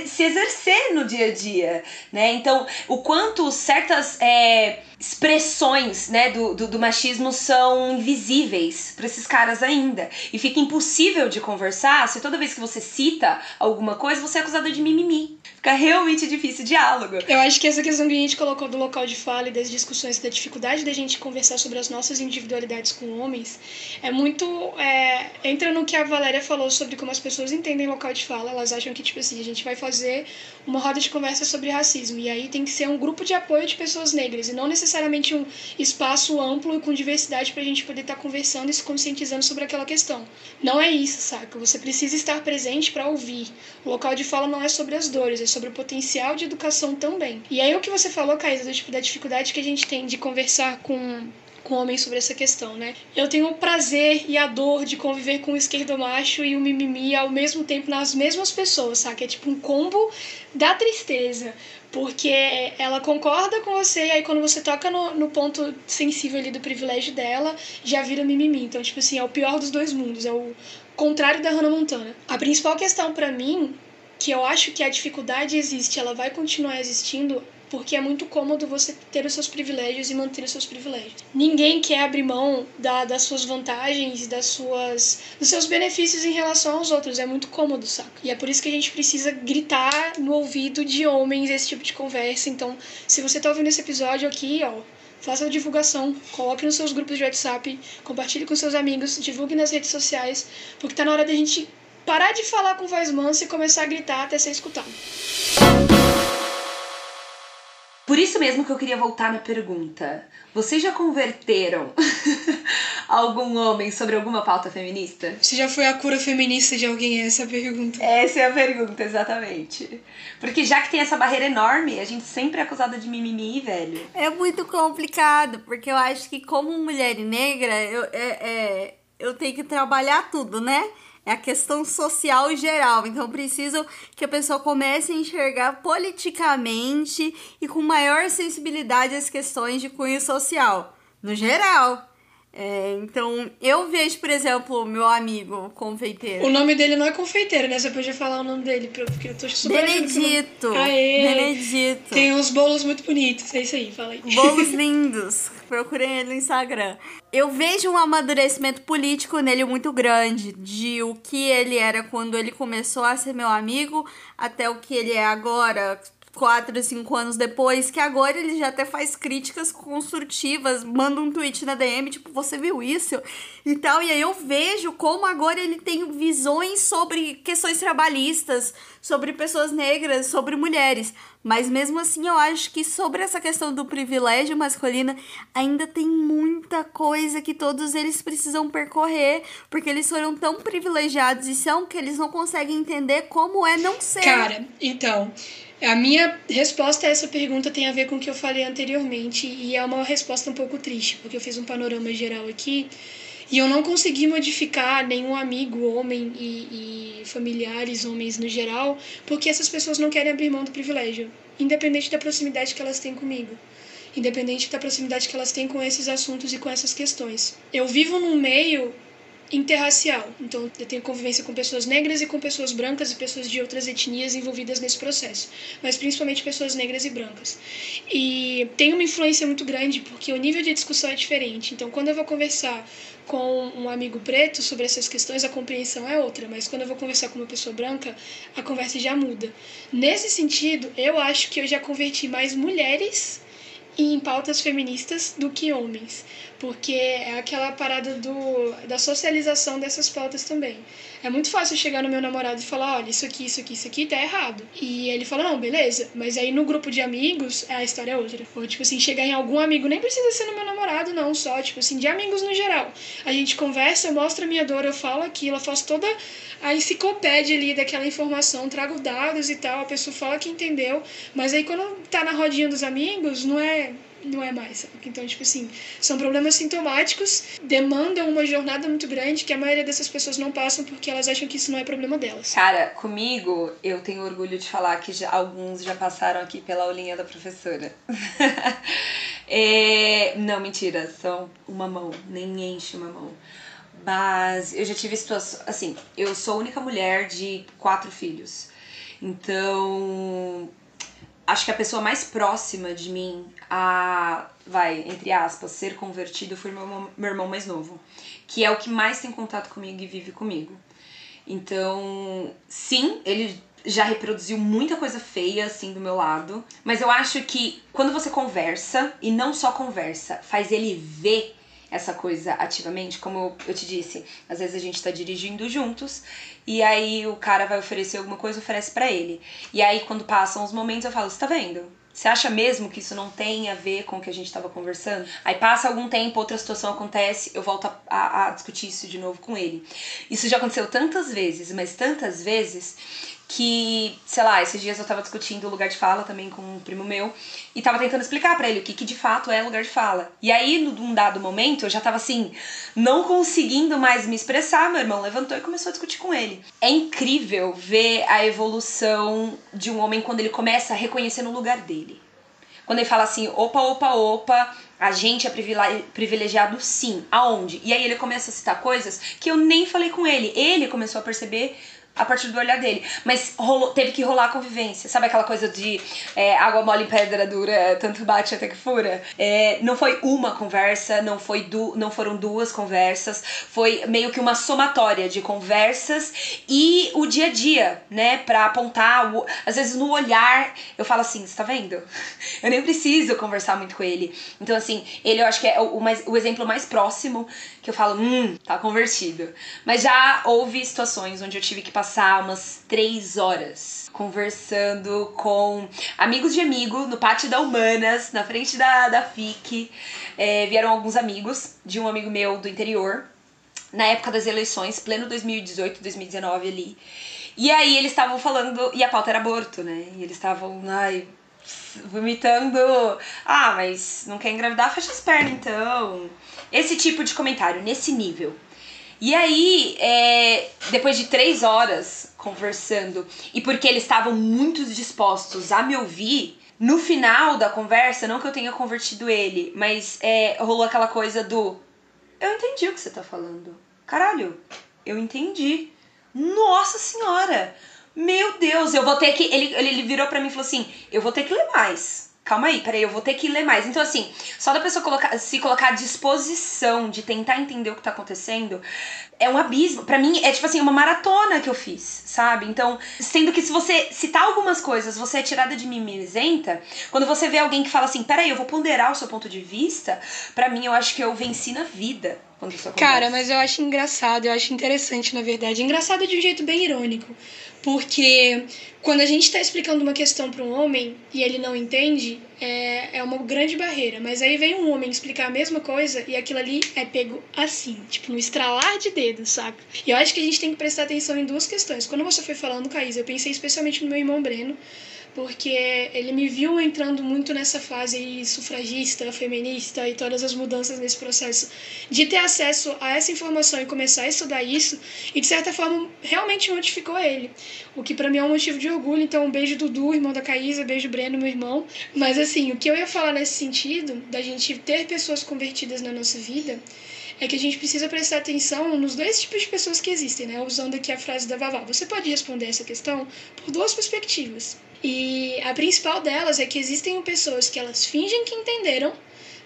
se exercer no dia a dia, né? Então, o quanto certas. É, expressões né, do, do, do machismo são invisíveis para esses caras ainda. E fica impossível de conversar se toda vez que você cita alguma coisa, você é acusado de mimimi. Fica realmente difícil o diálogo. Eu acho que essa questão que a gente colocou do local de fala e das discussões da dificuldade da gente conversar sobre as nossas individualidades com homens é muito. É, entra no que a Valéria falou sobre como as pessoas entendem local de fala. Elas acham que, tipo assim, a gente vai fazer uma roda de conversa sobre racismo. E aí tem que ser um grupo de apoio de pessoas negras e não necessariamente um espaço amplo e com diversidade para a gente poder estar tá conversando e se conscientizando sobre aquela questão. Não é isso, saca? Você precisa estar presente para ouvir. O local de fala não é sobre as dores, é sobre o potencial de educação também. E aí o que você falou, Caísa, do tipo da dificuldade que a gente tem de conversar com com homens sobre essa questão, né? Eu tenho o prazer e a dor de conviver com o esquerdo macho e o mimimi ao mesmo tempo nas mesmas pessoas, sabe? É tipo um combo da tristeza. Porque ela concorda com você e aí quando você toca no, no ponto sensível ali do privilégio dela, já vira mimimi. Então, tipo assim, é o pior dos dois mundos. É o contrário da Hannah Montana. A principal questão para mim, que eu acho que a dificuldade existe, ela vai continuar existindo, porque é muito cômodo você ter os seus privilégios e manter os seus privilégios. Ninguém quer abrir mão da, das suas vantagens, das suas, dos seus benefícios em relação aos outros. É muito cômodo, saca? E é por isso que a gente precisa gritar no ouvido de homens esse tipo de conversa. Então, se você tá ouvindo esse episódio aqui, ó, faça a divulgação, coloque nos seus grupos de WhatsApp, compartilhe com seus amigos, divulgue nas redes sociais, porque tá na hora da gente parar de falar com voz mansa e começar a gritar até ser escutado. Por isso mesmo que eu queria voltar na pergunta. Vocês já converteram algum homem sobre alguma pauta feminista? Você já foi a cura feminista de alguém? Essa é a pergunta. Essa é a pergunta, exatamente. Porque já que tem essa barreira enorme, a gente sempre é acusada de mimimi, velho. É muito complicado, porque eu acho que como mulher negra, eu, é, é, eu tenho que trabalhar tudo, né? É a questão social geral. Então, preciso que a pessoa comece a enxergar politicamente e com maior sensibilidade as questões de cunho social, no geral. É, então, eu vejo, por exemplo, meu amigo confeiteiro. O nome dele não é confeiteiro, né? Você podia falar o nome dele, porque eu tô super Benedito. Não... Aê, Benedito. Tem uns bolos muito bonitos, é isso aí, fala aí. Bolos lindos. Procurem ele no Instagram. Eu vejo um amadurecimento político nele muito grande, de o que ele era quando ele começou a ser meu amigo até o que ele é agora, quatro, cinco anos depois, que agora ele já até faz críticas construtivas, manda um tweet na DM, tipo, você viu isso? E tal, e aí eu vejo como agora ele tem visões sobre questões trabalhistas, sobre pessoas negras, sobre mulheres. Mas mesmo assim, eu acho que sobre essa questão do privilégio masculino, ainda tem muita coisa que todos eles precisam percorrer, porque eles foram tão privilegiados e são que eles não conseguem entender como é não ser. Cara, então, a minha resposta a essa pergunta tem a ver com o que eu falei anteriormente e é uma resposta um pouco triste, porque eu fiz um panorama geral aqui e eu não consegui modificar nenhum amigo, homem e, e familiares, homens no geral, porque essas pessoas não querem abrir mão do privilégio, independente da proximidade que elas têm comigo independente da proximidade que elas têm com esses assuntos e com essas questões. Eu vivo num meio interracial. Então, eu tenho convivência com pessoas negras e com pessoas brancas e pessoas de outras etnias envolvidas nesse processo, mas principalmente pessoas negras e brancas. E tem uma influência muito grande porque o nível de discussão é diferente. Então, quando eu vou conversar com um amigo preto sobre essas questões, a compreensão é outra, mas quando eu vou conversar com uma pessoa branca, a conversa já muda. Nesse sentido, eu acho que eu já converti mais mulheres em pautas feministas do que homens, porque é aquela parada do, da socialização dessas pautas também. É muito fácil chegar no meu namorado e falar: olha, isso aqui, isso aqui, isso aqui tá errado. E ele fala: não, beleza, mas aí no grupo de amigos a história é outra. Ou tipo assim, chegar em algum amigo, nem precisa ser no meu namorado, não, só, tipo assim, de amigos no geral. A gente conversa, eu mostro a minha dor, eu falo aquilo, eu faço toda a enciclopédia ali daquela informação, trago dados e tal, a pessoa fala que entendeu, mas aí quando tá na rodinha dos amigos, não é não é mais. Então, tipo assim, são problemas sintomáticos, demandam uma jornada muito grande que a maioria dessas pessoas não passam porque elas acham que isso não é problema delas. Cara, comigo, eu tenho orgulho de falar que já, alguns já passaram aqui pela aulinha da professora. é, não, mentira, são uma mão, nem enche uma mão. Mas eu já tive situações. Assim, eu sou a única mulher de quatro filhos. Então, acho que a pessoa mais próxima de mim a, vai, entre aspas, ser convertido foi meu, meu irmão mais novo, que é o que mais tem contato comigo e vive comigo. Então, sim, ele já reproduziu muita coisa feia assim do meu lado, mas eu acho que quando você conversa e não só conversa, faz ele ver essa coisa ativamente, como eu te disse, às vezes a gente tá dirigindo juntos e aí o cara vai oferecer alguma coisa, oferece para ele. E aí quando passam os momentos eu falo, você tá vendo? Você acha mesmo que isso não tem a ver com o que a gente estava conversando? Aí passa algum tempo, outra situação acontece, eu volto a, a, a discutir isso de novo com ele. Isso já aconteceu tantas vezes, mas tantas vezes que, sei lá, esses dias eu tava discutindo o lugar de fala também com um primo meu e tava tentando explicar para ele o que, que de fato é lugar de fala. E aí, num dado momento, eu já tava assim, não conseguindo mais me expressar, meu irmão levantou e começou a discutir com ele. É incrível ver a evolução de um homem quando ele começa a reconhecer no lugar dele. Quando ele fala assim, opa, opa, opa, a gente é privilegiado sim. Aonde? E aí ele começa a citar coisas que eu nem falei com ele. Ele começou a perceber a partir do olhar dele. Mas rolou, teve que rolar a convivência. Sabe aquela coisa de é, água mole pedra dura, tanto bate até que fura? É, não foi uma conversa, não, foi du não foram duas conversas, foi meio que uma somatória de conversas e o dia a dia, né? Pra apontar, o, às vezes no olhar, eu falo assim: você tá vendo? Eu nem preciso conversar muito com ele. Então, assim, ele eu acho que é o, mais, o exemplo mais próximo que eu falo: hum, tá convertido. Mas já houve situações onde eu tive que passar umas três horas conversando com amigos de amigo no pátio da Humanas, na frente da, da FIC. É, vieram alguns amigos de um amigo meu do interior, na época das eleições, pleno 2018, 2019 ali. E aí eles estavam falando, e a pauta era aborto, né? E eles estavam, ai, vomitando. Ah, mas não quer engravidar? Fecha as pernas então. Esse tipo de comentário, nesse nível. E aí, é, depois de três horas conversando, e porque eles estavam muito dispostos a me ouvir, no final da conversa, não que eu tenha convertido ele, mas é, rolou aquela coisa do. Eu entendi o que você tá falando. Caralho, eu entendi. Nossa senhora! Meu Deus, eu vou ter que. Ele, ele virou para mim e falou assim: eu vou ter que ler mais calma aí, peraí, eu vou ter que ler mais. Então, assim, só da pessoa colocar, se colocar à disposição de tentar entender o que tá acontecendo, é um abismo. para mim, é tipo assim, uma maratona que eu fiz, sabe? Então, sendo que se você citar algumas coisas, você é tirada de mim isenta, quando você vê alguém que fala assim, peraí, eu vou ponderar o seu ponto de vista, para mim, eu acho que eu venci na vida. Quando isso acontece. Cara, mas eu acho engraçado, eu acho interessante, na verdade. Engraçado de um jeito bem irônico. Porque quando a gente está explicando uma questão para um homem e ele não entende, é, é uma grande barreira. Mas aí vem um homem explicar a mesma coisa e aquilo ali é pego assim, tipo, no estralar de dedos, saca? E eu acho que a gente tem que prestar atenção em duas questões. Quando você foi falando, Caís, eu pensei especialmente no meu irmão Breno, porque ele me viu entrando muito nessa fase sufragista, feminista e todas as mudanças nesse processo de ter acesso a essa informação e começar a estudar isso e de certa forma realmente modificou ele, o que para mim é um motivo de orgulho. Então, um beijo Dudu, irmão da Caísa, beijo Breno, meu irmão. Mas assim, o que eu ia falar nesse sentido da gente ter pessoas convertidas na nossa vida é que a gente precisa prestar atenção nos dois tipos de pessoas que existem, né? Usando aqui a frase da Vavá. Você pode responder essa questão por duas perspectivas. E a principal delas é que existem pessoas que elas fingem que entenderam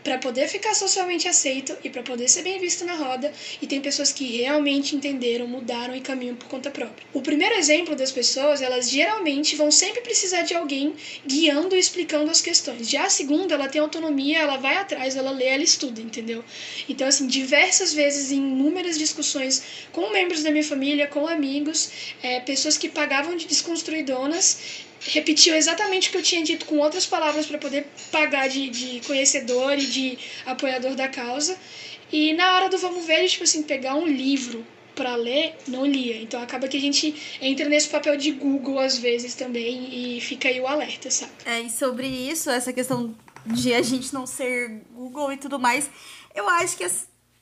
para poder ficar socialmente aceito e para poder ser bem visto na roda, e tem pessoas que realmente entenderam, mudaram e caminham por conta própria. O primeiro exemplo das pessoas, elas geralmente vão sempre precisar de alguém guiando e explicando as questões. Já a segunda, ela tem autonomia, ela vai atrás, ela lê, ela estuda, entendeu? Então, assim, diversas vezes em inúmeras discussões com membros da minha família, com amigos, é, pessoas que pagavam de desconstruidonas repetiu exatamente o que eu tinha dito com outras palavras para poder pagar de, de conhecedor e de apoiador da causa. E na hora do vamos ver, tipo assim, pegar um livro para ler, não lia. Então acaba que a gente entra nesse papel de Google às vezes também e fica aí o alerta, sabe? É, e sobre isso, essa questão de a gente não ser Google e tudo mais, eu acho que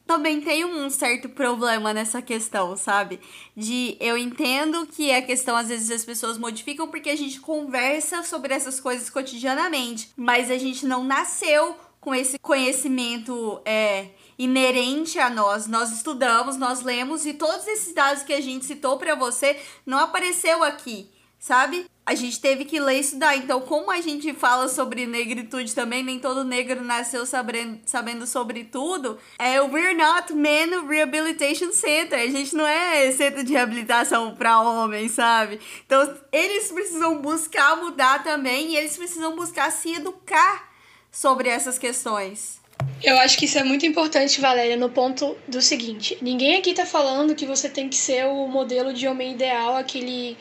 também tem um certo problema nessa questão, sabe? De eu entendo que a questão às vezes as pessoas modificam porque a gente conversa sobre essas coisas cotidianamente, mas a gente não nasceu com esse conhecimento é, inerente a nós. Nós estudamos, nós lemos e todos esses dados que a gente citou para você não apareceu aqui, sabe? A gente teve que ler e estudar. Então, como a gente fala sobre negritude também, nem todo negro nasceu sabendo, sabendo sobre tudo. É o We're Not Men Rehabilitation Center. A gente não é centro de reabilitação para homens, sabe? Então, eles precisam buscar mudar também e eles precisam buscar se educar sobre essas questões. Eu acho que isso é muito importante, Valéria, no ponto do seguinte: ninguém aqui tá falando que você tem que ser o modelo de homem ideal, aquele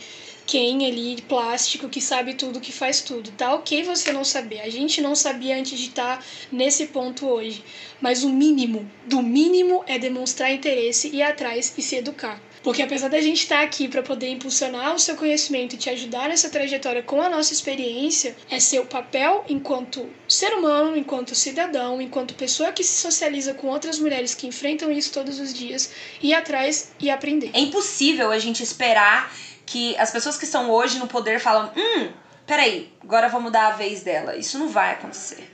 quem ali de plástico que sabe tudo, que faz tudo. Tá ok você não saber. A gente não sabia antes de estar tá nesse ponto hoje. Mas o mínimo, do mínimo, é demonstrar interesse, ir atrás e se educar. Porque apesar da gente estar aqui para poder impulsionar o seu conhecimento e te ajudar nessa trajetória com a nossa experiência, é seu papel enquanto ser humano, enquanto cidadão, enquanto pessoa que se socializa com outras mulheres que enfrentam isso todos os dias, ir atrás e aprender. É impossível a gente esperar que as pessoas que estão hoje no poder falam: hum, peraí, agora vamos dar a vez dela. Isso não vai acontecer.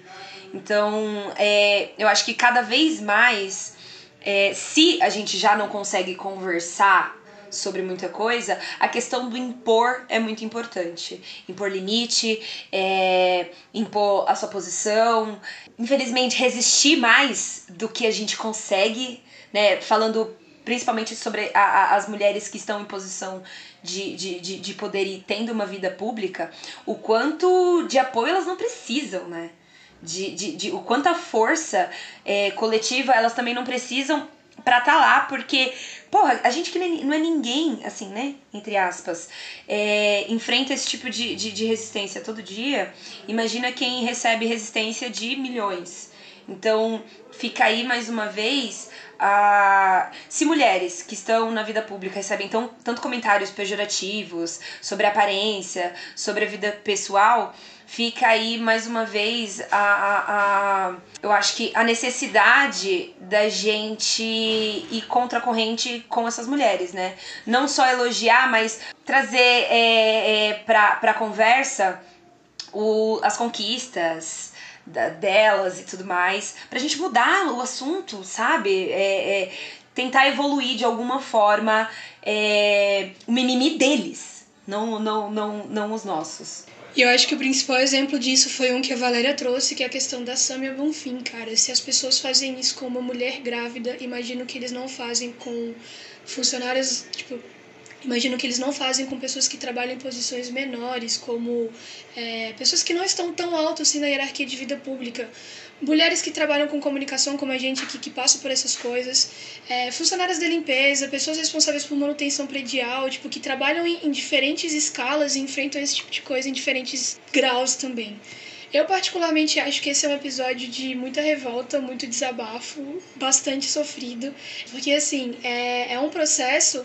Então, é, eu acho que cada vez mais é, se a gente já não consegue conversar sobre muita coisa, a questão do impor é muito importante. Impor limite, é, impor a sua posição, infelizmente resistir mais do que a gente consegue, né? Falando principalmente sobre a, a, as mulheres que estão em posição de, de, de, de poder e tendo uma vida pública, o quanto de apoio elas não precisam, né? de, de, de o quanta força é, coletiva elas também não precisam pra tá lá, porque, porra, a gente que não é ninguém, assim, né? Entre aspas, é, enfrenta esse tipo de, de, de resistência todo dia. Imagina quem recebe resistência de milhões. Então, fica aí mais uma vez a se mulheres que estão na vida pública recebem tão, tanto comentários pejorativos sobre a aparência, sobre a vida pessoal, fica aí mais uma vez a, a, a, eu acho que a necessidade da gente ir contra a corrente com essas mulheres, né? Não só elogiar, mas trazer é, é, pra, pra conversa o, as conquistas da, delas e tudo mais, pra gente mudar o assunto, sabe? É, é tentar evoluir de alguma forma é, o mimimi deles, não, não, não, não os nossos. E eu acho que o principal exemplo disso foi um que a Valéria trouxe, que é a questão da Samia Bonfim, cara. Se as pessoas fazem isso com uma mulher grávida, imagino que eles não fazem com funcionários, tipo, imagino que eles não fazem com pessoas que trabalham em posições menores, como é, pessoas que não estão tão alto assim na hierarquia de vida pública mulheres que trabalham com comunicação, como a gente aqui, que passa por essas coisas, é, funcionárias de limpeza, pessoas responsáveis por manutenção predial, tipo, que trabalham em, em diferentes escalas e enfrentam esse tipo de coisa em diferentes graus também. Eu particularmente acho que esse é um episódio de muita revolta, muito desabafo, bastante sofrido, porque assim, é, é um processo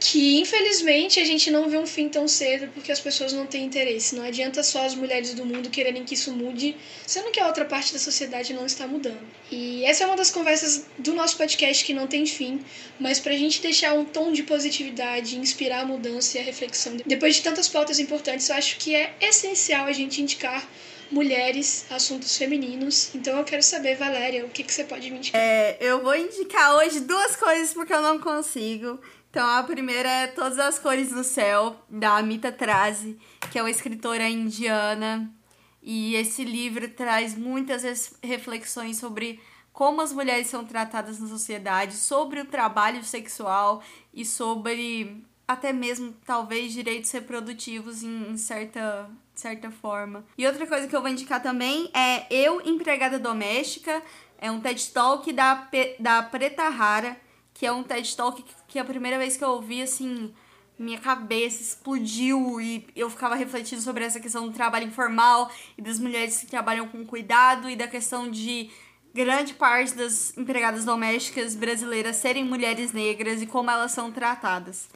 que infelizmente a gente não vê um fim tão cedo porque as pessoas não têm interesse. Não adianta só as mulheres do mundo quererem que isso mude, sendo que a outra parte da sociedade não está mudando. E essa é uma das conversas do nosso podcast que não tem fim, mas para a gente deixar um tom de positividade, inspirar a mudança e a reflexão. Depois de tantas pautas importantes, eu acho que é essencial a gente indicar mulheres, assuntos femininos. Então eu quero saber, Valéria, o que, que você pode me indicar? É, eu vou indicar hoje duas coisas porque eu não consigo. Então a primeira é Todas as Cores do Céu, da Amita Trazi, que é uma escritora indiana. E esse livro traz muitas reflexões sobre como as mulheres são tratadas na sociedade, sobre o trabalho sexual e sobre até mesmo talvez direitos reprodutivos em, certa, certa forma. E outra coisa que eu vou indicar também é Eu, Empregada Doméstica, é um TED Talk da, da Preta Rara que é um TED Talk que a primeira vez que eu ouvi, assim, minha cabeça explodiu e eu ficava refletindo sobre essa questão do trabalho informal e das mulheres que trabalham com cuidado e da questão de grande parte das empregadas domésticas brasileiras serem mulheres negras e como elas são tratadas.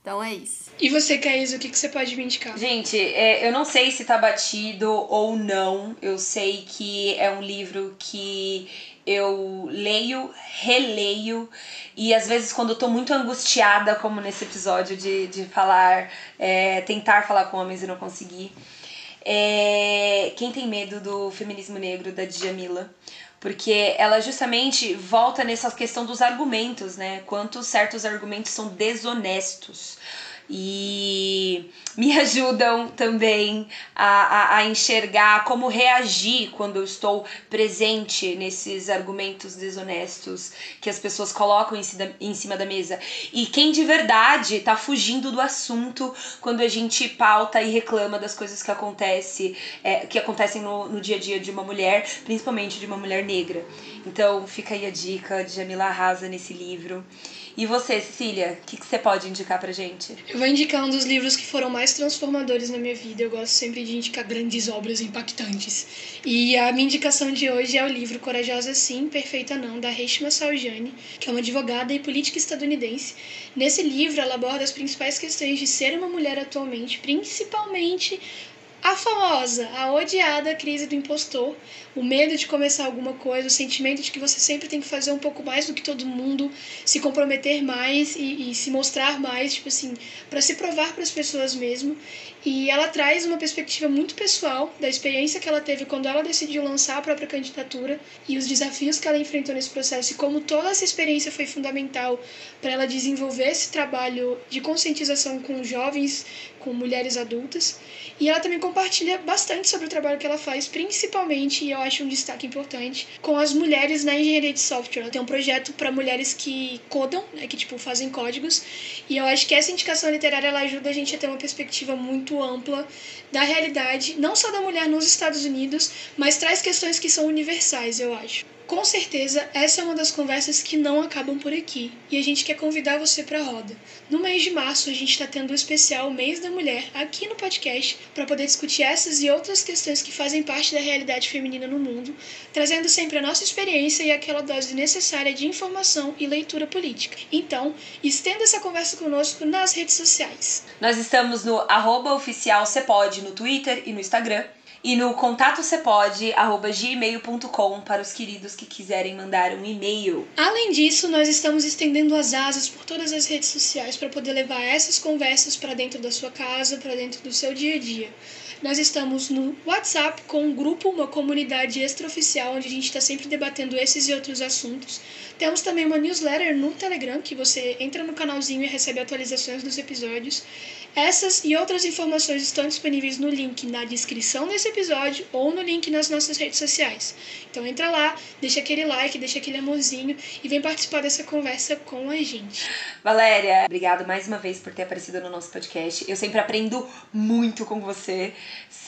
Então é isso. E você, Caís, o que, que você pode me indicar? Gente, é, eu não sei se tá batido ou não. Eu sei que é um livro que eu leio, releio e às vezes quando eu tô muito angustiada, como nesse episódio de, de falar, é, tentar falar com homens e não conseguir. É, Quem tem medo do feminismo negro da Djamila? Porque ela justamente volta nessa questão dos argumentos, né? Quanto certos argumentos são desonestos e me ajudam também a, a, a, enxergar como reagir quando eu estou presente nesses argumentos desonestos que as pessoas colocam em, em cima da mesa. E quem de verdade está fugindo do assunto quando a gente pauta e reclama das coisas que, acontece, é, que acontecem no, no dia a dia de uma mulher, principalmente de uma mulher negra. Então fica aí a dica de Jamila Arrasa nesse livro. E você, Cecília, o que, que você pode indicar pra gente? Eu vou indicar um dos livros que foram mais transformadores na minha vida. Eu gosto sempre de indicar grandes obras impactantes. E a minha indicação de hoje é o livro Corajosa Sim, Perfeita Não, da Reshma Saujani, que é uma advogada e política estadunidense. Nesse livro, ela aborda as principais questões de ser uma mulher atualmente, principalmente a famosa, a odiada crise do impostor, o medo de começar alguma coisa, o sentimento de que você sempre tem que fazer um pouco mais do que todo mundo, se comprometer mais e, e se mostrar mais, tipo assim, para se provar para as pessoas mesmo. E ela traz uma perspectiva muito pessoal da experiência que ela teve quando ela decidiu lançar a própria candidatura e os desafios que ela enfrentou nesse processo e como toda essa experiência foi fundamental para ela desenvolver esse trabalho de conscientização com jovens, com mulheres adultas. E ela também compartilha bastante sobre o trabalho que ela faz, principalmente, e eu acho um destaque importante, com as mulheres na engenharia de software. Ela tem um projeto para mulheres que codam, né, que tipo fazem códigos, e eu acho que essa indicação literária ela ajuda a gente a ter uma perspectiva muito ampla da realidade, não só da mulher nos Estados Unidos, mas traz questões que são universais, eu acho. Com certeza, essa é uma das conversas que não acabam por aqui e a gente quer convidar você para a roda. No mês de março, a gente está tendo o um especial Mês da Mulher aqui no podcast para poder discutir essas e outras questões que fazem parte da realidade feminina no mundo, trazendo sempre a nossa experiência e aquela dose necessária de informação e leitura política. Então, estenda essa conversa conosco nas redes sociais. Nós estamos no arroba oficial Cepode no Twitter e no Instagram e no contato gmail.com para os queridos que quiserem mandar um e-mail. Além disso, nós estamos estendendo as asas por todas as redes sociais para poder levar essas conversas para dentro da sua casa, para dentro do seu dia a dia. Nós estamos no WhatsApp com um grupo, uma comunidade extraoficial, onde a gente está sempre debatendo esses e outros assuntos. Temos também uma newsletter no Telegram, que você entra no canalzinho e recebe atualizações dos episódios. Essas e outras informações estão disponíveis no link na descrição desse episódio ou no link nas nossas redes sociais. Então entra lá, deixa aquele like, deixa aquele amorzinho e vem participar dessa conversa com a gente. Valéria, obrigada mais uma vez por ter aparecido no nosso podcast. Eu sempre aprendo muito com você,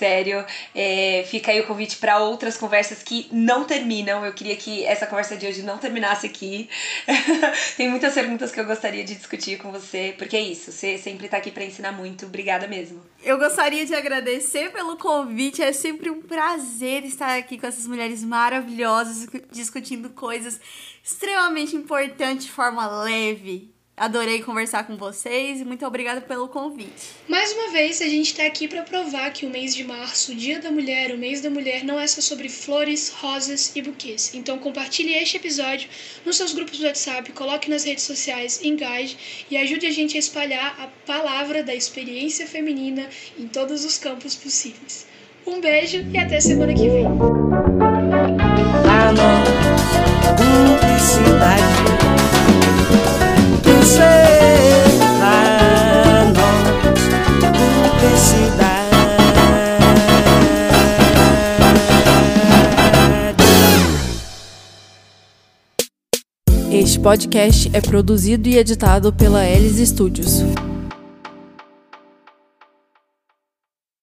sério. É, fica aí o convite para outras conversas que não terminam. Eu queria que essa conversa de hoje não terminasse aqui. Tem muitas perguntas que eu gostaria de discutir com você, porque é isso, você sempre está aqui para ensinar muito. Obrigada mesmo. Eu gostaria de agradecer pelo convite. É sempre um prazer estar aqui com essas mulheres maravilhosas discutindo coisas extremamente importantes de forma leve. Adorei conversar com vocês e muito obrigada pelo convite. Mais uma vez, a gente está aqui para provar que o mês de março, o Dia da Mulher, o mês da mulher, não é só sobre flores, rosas e buquês. Então compartilhe este episódio nos seus grupos do WhatsApp, coloque nas redes sociais, engaje e ajude a gente a espalhar a palavra da experiência feminina em todos os campos possíveis. Um beijo e até semana que vem. Podcast é produzido e editado pela Elis Studios.